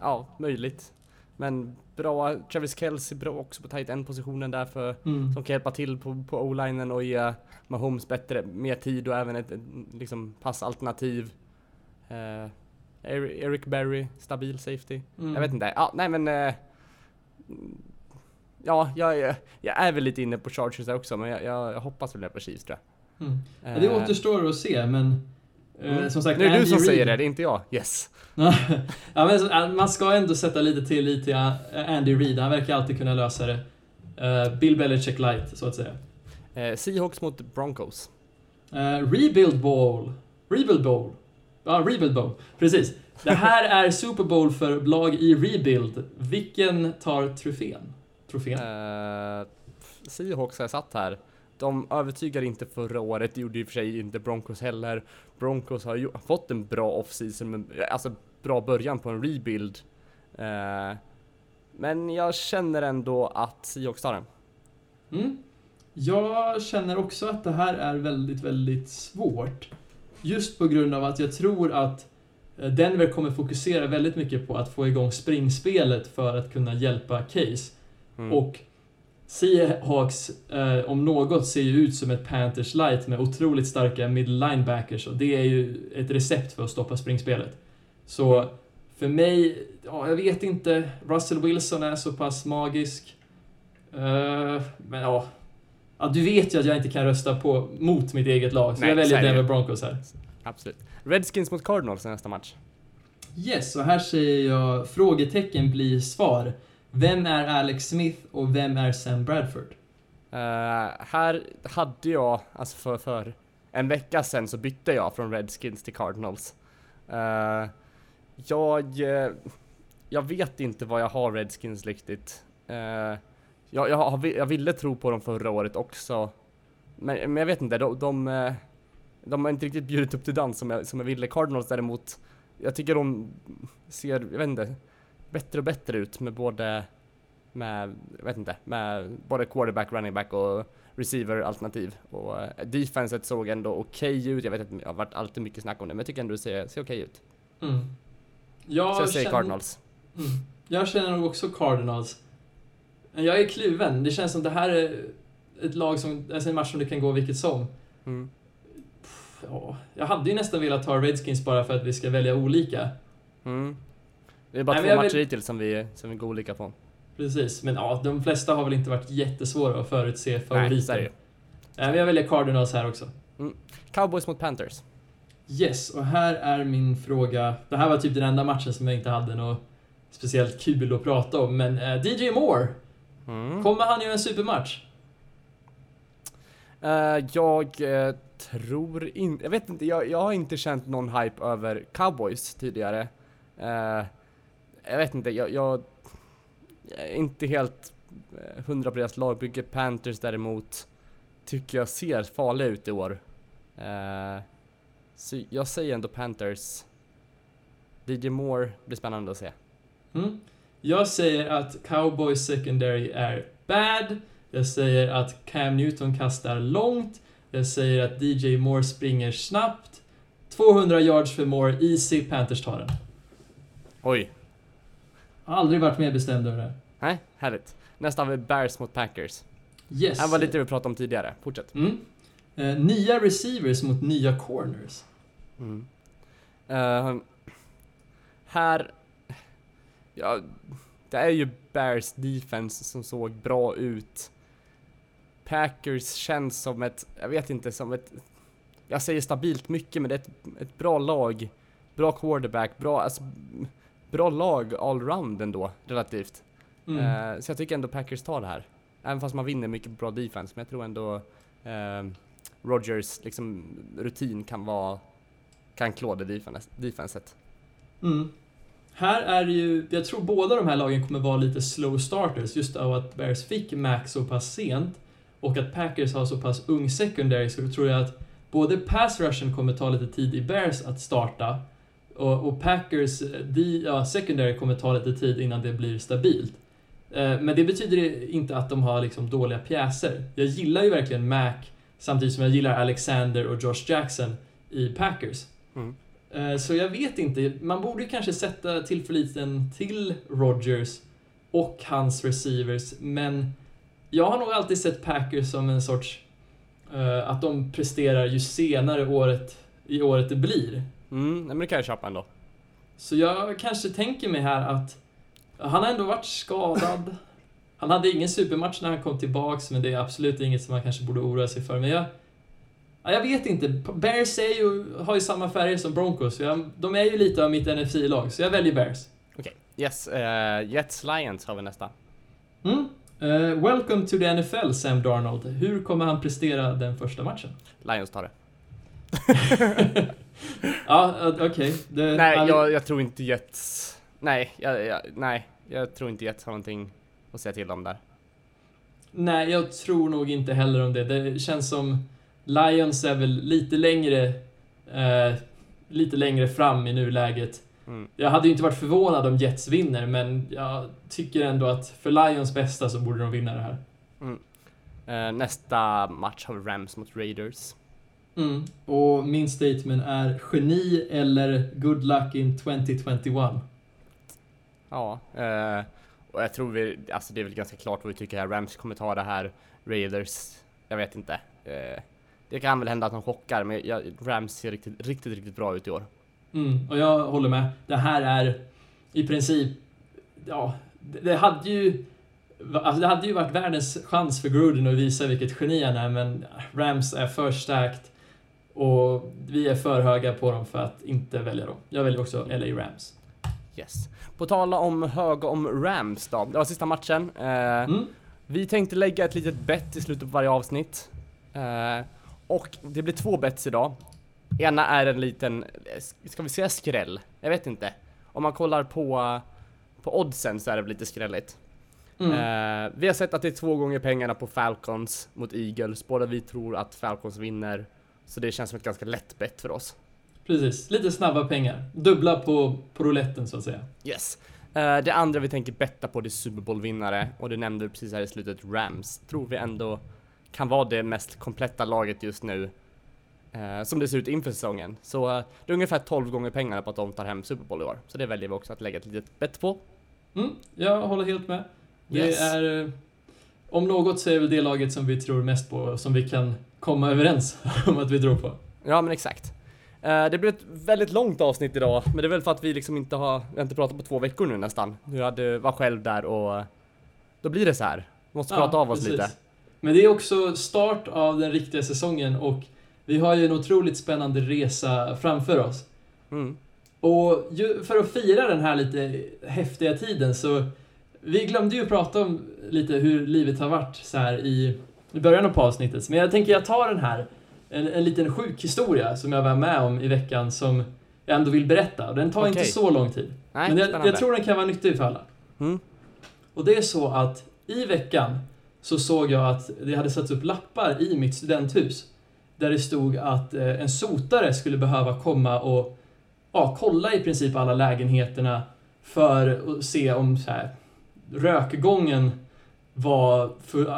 ja, möjligt. Men bra, Travis Kelce bra också på tight end positionen där för Mm. som kan hjälpa till på, på o-linen och ge Mahomes bättre, mer tid och även ett, ett liksom passalternativ. Eh, Eric Berry, stabil safety. Mm. Jag vet inte, ja nej men mm, Ja, jag, jag, jag är väl lite inne på Chargers där också men jag, jag, jag hoppas väl på Chiefs tror jag. Mm. Ja, det Eh, återstår att se, men Mm. Som sagt, Nu är det du Andy som Reid- säger det, det är inte jag. Yes. ja, men äh, man ska ändå sätta lite till lite till äh, Andy Reid. Han verkar alltid kunna lösa det. Eh, Bill Belichick light, så att säga. Eh, Seahawks mot Broncos. Eh, rebuild Bowl. Rebuild Bowl. Ja, Rebuild Bowl. Precis. Det här är Super Bowl för lag i Rebuild. Vilken tar trofén? Trofén? Eh, Seahawks har jag satt här. De övertygade inte förra året, det gjorde i och för sig inte Broncos heller. Broncos har ju fått en bra offseason, alltså bra början på en rebuild. Eh, men jag känner ändå att Seahawks tar den. Mm. Jag känner också att det här är väldigt, väldigt svårt. Just på grund av att jag tror att eh, Denver kommer fokusera väldigt mycket på att få igång springspelet för att kunna hjälpa Case. Mm. Och Seahawks, eh, om något, ser ju ut som ett Panthers light med otroligt starka middle linebackers och det är ju ett recept för att stoppa springspelet. Så för mig, ja, jag vet inte. Russell Wilson är så pass magisk. Eh, men ja. ja, du vet ju att jag inte kan rösta på mot mitt eget lag, så Nej, jag väljer. Denver Broncos här. Absolut. Redskins mot Cardinals i nästa match. Yes, och här säger jag frågetecken blir svar. Vem är Alex Smith och vem är Sam Bradford? Uh, här hade jag, alltså för, för en vecka sedan så bytte jag från Redskins till Cardinals. Uh, jag, eh, jag vet inte vad jag har Redskins riktigt. Uh, jag, jag, jag ville tro på dem förra året också. Men, men jag vet inte, de, de, de har inte riktigt bjudit upp till dans som jag, som jag ville. Cardinals däremot, jag tycker de ser, jag vet inte, bättre och bättre ut med både med, jag vet inte, med både quarterback, running back och receiver alternativ. Och eh, defenset såg ändå okej ut. Jag vet att det har varit alltid mycket snack om det, men jag tycker ändå det ser, ser okej ut. Mm. Jag Så jag säger känner- Cardinals. Mm. Jag känner nog också Cardinals. Jag är kluven. Det känns som det här är ett lag som, alltså en match som det kan gå vilket som. Mm. Ja, jag hade ju nästan velat ta Redskins bara för att vi ska välja olika. Mm. Det är bara Nej, två matcher vill- hittills som vi, som vi går olika på. Precis, men ja, de flesta har väl inte varit jättesvåra att förutse Nej, favoriter. ju. Nej, men jag väljer Cardinals här också. Cowboys mot Panthers. Yes, och här är min fråga. Det här var typ den enda matchen som jag inte hade något speciellt kul att prata om, men eh, DJ Moore, Mm. kommer han göra en supermatch? Eh, jag eh, tror inte, jag vet inte, jag, jag har inte känt någon hype över Cowboys tidigare. Eh, jag vet inte, jag, jag, jag är inte helt hundra på deras lagbygge. Panthers däremot tycker jag ser farliga ut i år. Eh, så jag säger ändå Panthers. DJ Moore blir spännande att se. Mm. Jag säger att Cowboys secondary är bad. Jag säger att Cam Newton kastar långt. Jag säger att DJ Moore springer snabbt. 200 yards för Moore, easy, Panthers tar den. Oj, aldrig varit mer bestämd över det nej, härligt. Nästa har vi Bears mot Packers. Yes. Det var lite vi pratade om tidigare, fortsätt. Mm. Eh, nya receivers mot nya corners. Mm. Eh, här, ja, det är ju Bears defense som såg bra ut. Packers känns som ett, jag vet inte, som ett, jag säger stabilt mycket, men det är ett, ett bra lag, bra quarterback, bra, alltså, bra lag allround ändå, relativt. Mm. Eh, så jag tycker ändå Packers tar det här. Även fast man vinner mycket bra defense, men jag tror ändå eh, Rogers liksom rutin kan vara, kan klå det defense, defenset. Mm. Här är det ju, jag tror båda de här lagen kommer vara lite slow starters just av att Bears fick Mac så pass sent och att Packers har så pass ung secondary så tror jag att både pass rushen kommer ta lite tid i Bears att starta och, och Packers de, ja, secondary kommer ta lite tid innan det blir stabilt. Eh, Men det betyder inte att de har liksom dåliga pjäser. Jag gillar ju verkligen Mac samtidigt som jag gillar Alexander och Josh Jackson i Packers. Mm. Eh, Så jag vet inte, man borde kanske sätta tillförliten till Rodgers och hans receivers, men jag har nog alltid sett Packers som en sorts... eh, att de presterar ju senare året, i året det blir. Mm, nej, men det kan jag köpa ändå. Så jag kanske tänker mig här att han har ändå varit skadad. Han hade ingen supermatch när han kom tillbaks, men det är absolut inget som man kanske borde oroa sig för. Men jag, Ja, jag vet inte. Bears är ju, har ju samma färger som Broncos. Jag, de är ju lite av mitt NFC-lag, så jag väljer Bears. Okej, yes. eh, Jets Lions har vi nästa. Mm. Eh, welcome to the NFL, Sam Darnold. Hur kommer han prestera den första matchen? Lions tar det. Ja, eh, okej. Det- Nej, ja, jag, jag tror inte Jets... Nej, jag, jag, nej, jag tror inte Jets har någonting att säga till om där. Nej, jag tror nog inte heller om det. Det känns som Lions är väl lite längre, eh, lite längre fram i nuläget. Mm. Jag hade ju inte varit förvånad om Jets vinner, men jag tycker ändå att för Lions bästa så borde de vinna det här. Eh, nästa match har vi Rams mot Raiders. Mm. Och min statement är geni eller good luck in 2021. Ja, eh, och jag tror vi, alltså det är väl ganska klart vad vi tycker här. Rams kommer ta det här, Raiders, jag vet inte. Eh, det kan väl hända att de chockar, men jag, Rams ser riktigt, riktigt, riktigt bra ut i år. Mm, och jag håller med. Det här är i princip, ja, det, det hade ju Alltså det hade ju varit världens chans för Gruden att visa vilket geni han är, men Rams är för starkt och vi är för höga på dem för att inte välja dem. Jag väljer också LA Rams. Yes. På tala om höga om Rams då, det var sista matchen. Eh, Mm. Vi tänkte lägga ett litet bett i slutet på varje avsnitt. Eh, och det blir två bets idag. Ena är en liten, ska vi säga skräll? Jag vet inte. Om man kollar på, på oddsen så är det lite skrälligt. Mm. Eh, vi har sett att det är två gånger pengarna på Falcons mot Eagles. Båda vi tror att Falcons vinner. Så det känns som ett ganska lätt bett för oss. Precis, lite snabba pengar. Dubbla på, på rouletten så att säga. Yes. Eh, det andra vi tänker betta på det är Super Bowl-vinnare och det nämnde du precis här i slutet, Rams. Tror vi ändå kan vara det mest kompletta laget just nu. eh, som det ser ut inför säsongen. Så eh, det är ungefär 12 gånger pengarna på att de tar hem Super Bowl i år. Så det väljer vi också att lägga ett litet bett på. Mm, jag håller helt med. Det Yes. är... Om något så är väl det laget som vi tror mest på som vi kan komma överens om att vi tror på. Ja men exakt. Eh, det blir ett väldigt långt avsnitt idag, men det är väl för att vi liksom inte har, inte pratat på två veckor nu nästan. Du hade, var själv där och då blir det så här. Vi måste prata av oss precis. lite. Men det är också start av den riktiga säsongen och vi har ju en otroligt spännande resa framför oss. Mm. Och för att fira den här lite häftiga tiden så vi glömde ju prata om lite hur livet har varit så här i, i början av avsnittet. Men jag tänker jag tar den här, en, en liten sjuk historia som jag var med om i veckan som jag ändå vill berätta. Den tar inte Okej. så lång tid. Nej, Men jag, jag tror den kan vara nyttig för alla. Mm. Och det är så att i veckan så såg jag att det hade satts upp lappar i mitt studenthus där det stod att eh, en sotare skulle behöva komma och ja, kolla i princip alla lägenheterna för att se om så här, rökgången var,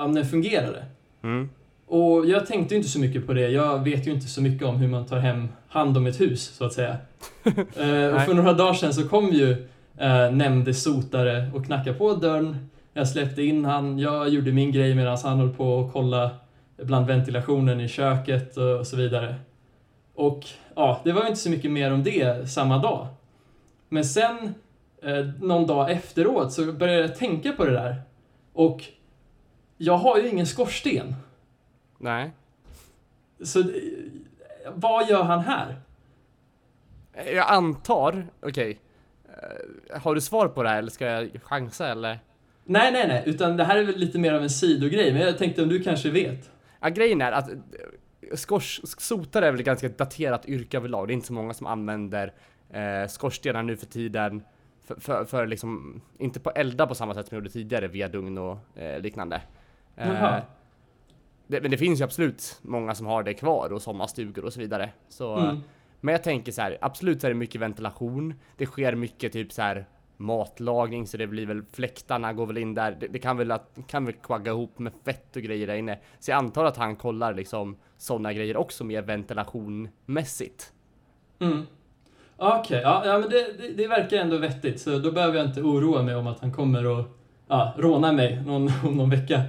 om den fungerade. Mm. Och jag tänkte inte så mycket på det. Jag vet ju inte så mycket om hur man tar hem hand om ett hus, så att säga. eh, och för några dagar sedan så kom ju eh, nämnde sotare och knackade på dörren. Jag släppte in han, jag gjorde min grej medan han höll på att kolla bland ventilationen i köket och så vidare. Och ja, det var ju inte så mycket mer om det samma dag. Men sen, eh, någon dag efteråt, så började jag tänka på det där. Och jag har ju ingen skorsten. Nej. Så eh, vad gör han här? Jag antar, okej. Eh, har du svar på det här eller ska jag chansa eller? Nej, nej, nej, utan det här är väl lite mer av en sidogrej, men jag tänkte om du kanske vet? Ja, grejen är att eh, skors, sotare är väl ett ganska daterat yrke överlag. Det är inte så många som använder eh, skorstenar nu för tiden. För, för, för liksom, inte på elda på samma sätt som vi gjorde tidigare, vedugn och eh, liknande. Jaha. det, men det finns ju absolut många som har det kvar och sommarstugor och så vidare. Så, Mm. Men jag tänker så här, absolut så är det mycket ventilation. Det sker mycket typ så här matlagning så det blir väl fläktarna går väl in där. Det, det kan väl att, kan väl kvagga ihop med fett och grejer där inne. Så jag antar att han kollar liksom sådana grejer också mer ventilationmässigt. Mm. Okej, ja, ja, men det, det, det verkar ändå vettigt, så då behöver jag inte oroa mig om att han kommer att ja, råna mig någon, om någon vecka.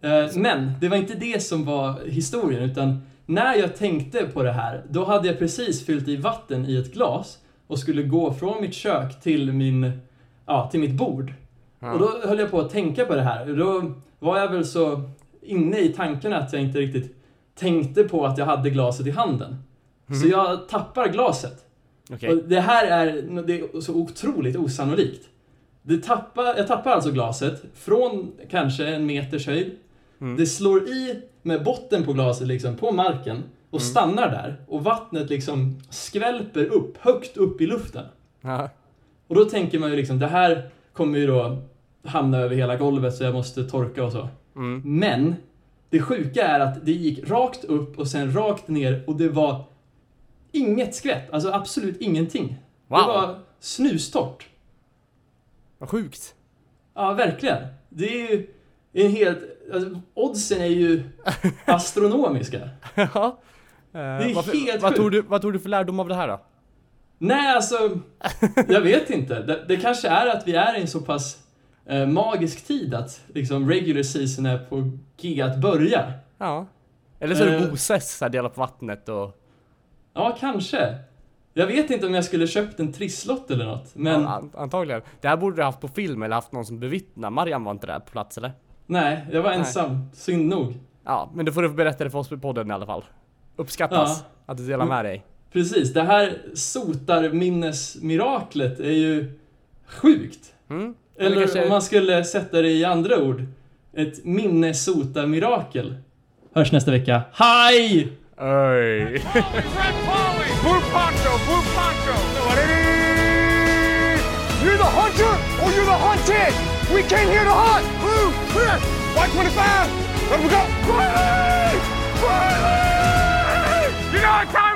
Eh, men det var inte det som var historien, utan när jag tänkte på det här, då hade jag precis fyllt i vatten i ett glas och skulle gå från mitt kök till, min, ja, till mitt bord. Ja. Och då höll jag på att tänka på det här. Då var jag väl så inne i tankarna att jag inte riktigt tänkte på att jag hade glaset i handen. Så jag tappar glaset. Okej. Och det här är, det är så otroligt osannolikt. Det tappar, jag tappar alltså glaset från kanske en meters höjd. Mm. Det slår i med botten på glaset liksom på marken och stannar där. Och vattnet liksom skvälper upp, högt upp i luften. Ja. Och då tänker man ju liksom, det här kommer ju då hamna över hela golvet så jag måste torka och så. Mm. Men det sjuka är att det gick rakt upp och sen rakt ner och det var inget skvätt. Alltså absolut ingenting. Wow. Det var snustort. Vad sjukt. Ja, verkligen. Det är ju en helt... Alltså, oddsen är ju astronomiska. Ja. Eh, är varför- helt vad, tog du, vad tog du för lärdom av det här då? Nej, alltså... Jag vet inte. Det, det kanske är att vi är i en så pass eh, magisk tid att liksom regular season är på G att börja. Ja. Eller så är det Eh. Moses, här, delar på vattnet och... Ja, kanske. Jag vet inte om jag skulle köpt en trisslott eller något, men Ja, an- antagligen. Det här borde du haft på film eller haft någon som bevittnar. Mariam var inte där på plats eller? Nej, jag var ensam. Synd nog. Ja, men då får du berätta det för oss på podden i alla fall. Uppskattas att du delar med dig. Precis, det här sotarminnesmiraklet är ju sjukt. Mm? Eller Eller kanske- om man skulle sätta det i andra ord. Ett minnesota-mirakel. Hörs nästa vecka. Hej! Oj. You're the hunter or you're the hunted! We came here to hunt! Blue, clear! White 25! Let we go! Riley! Riley! You know what time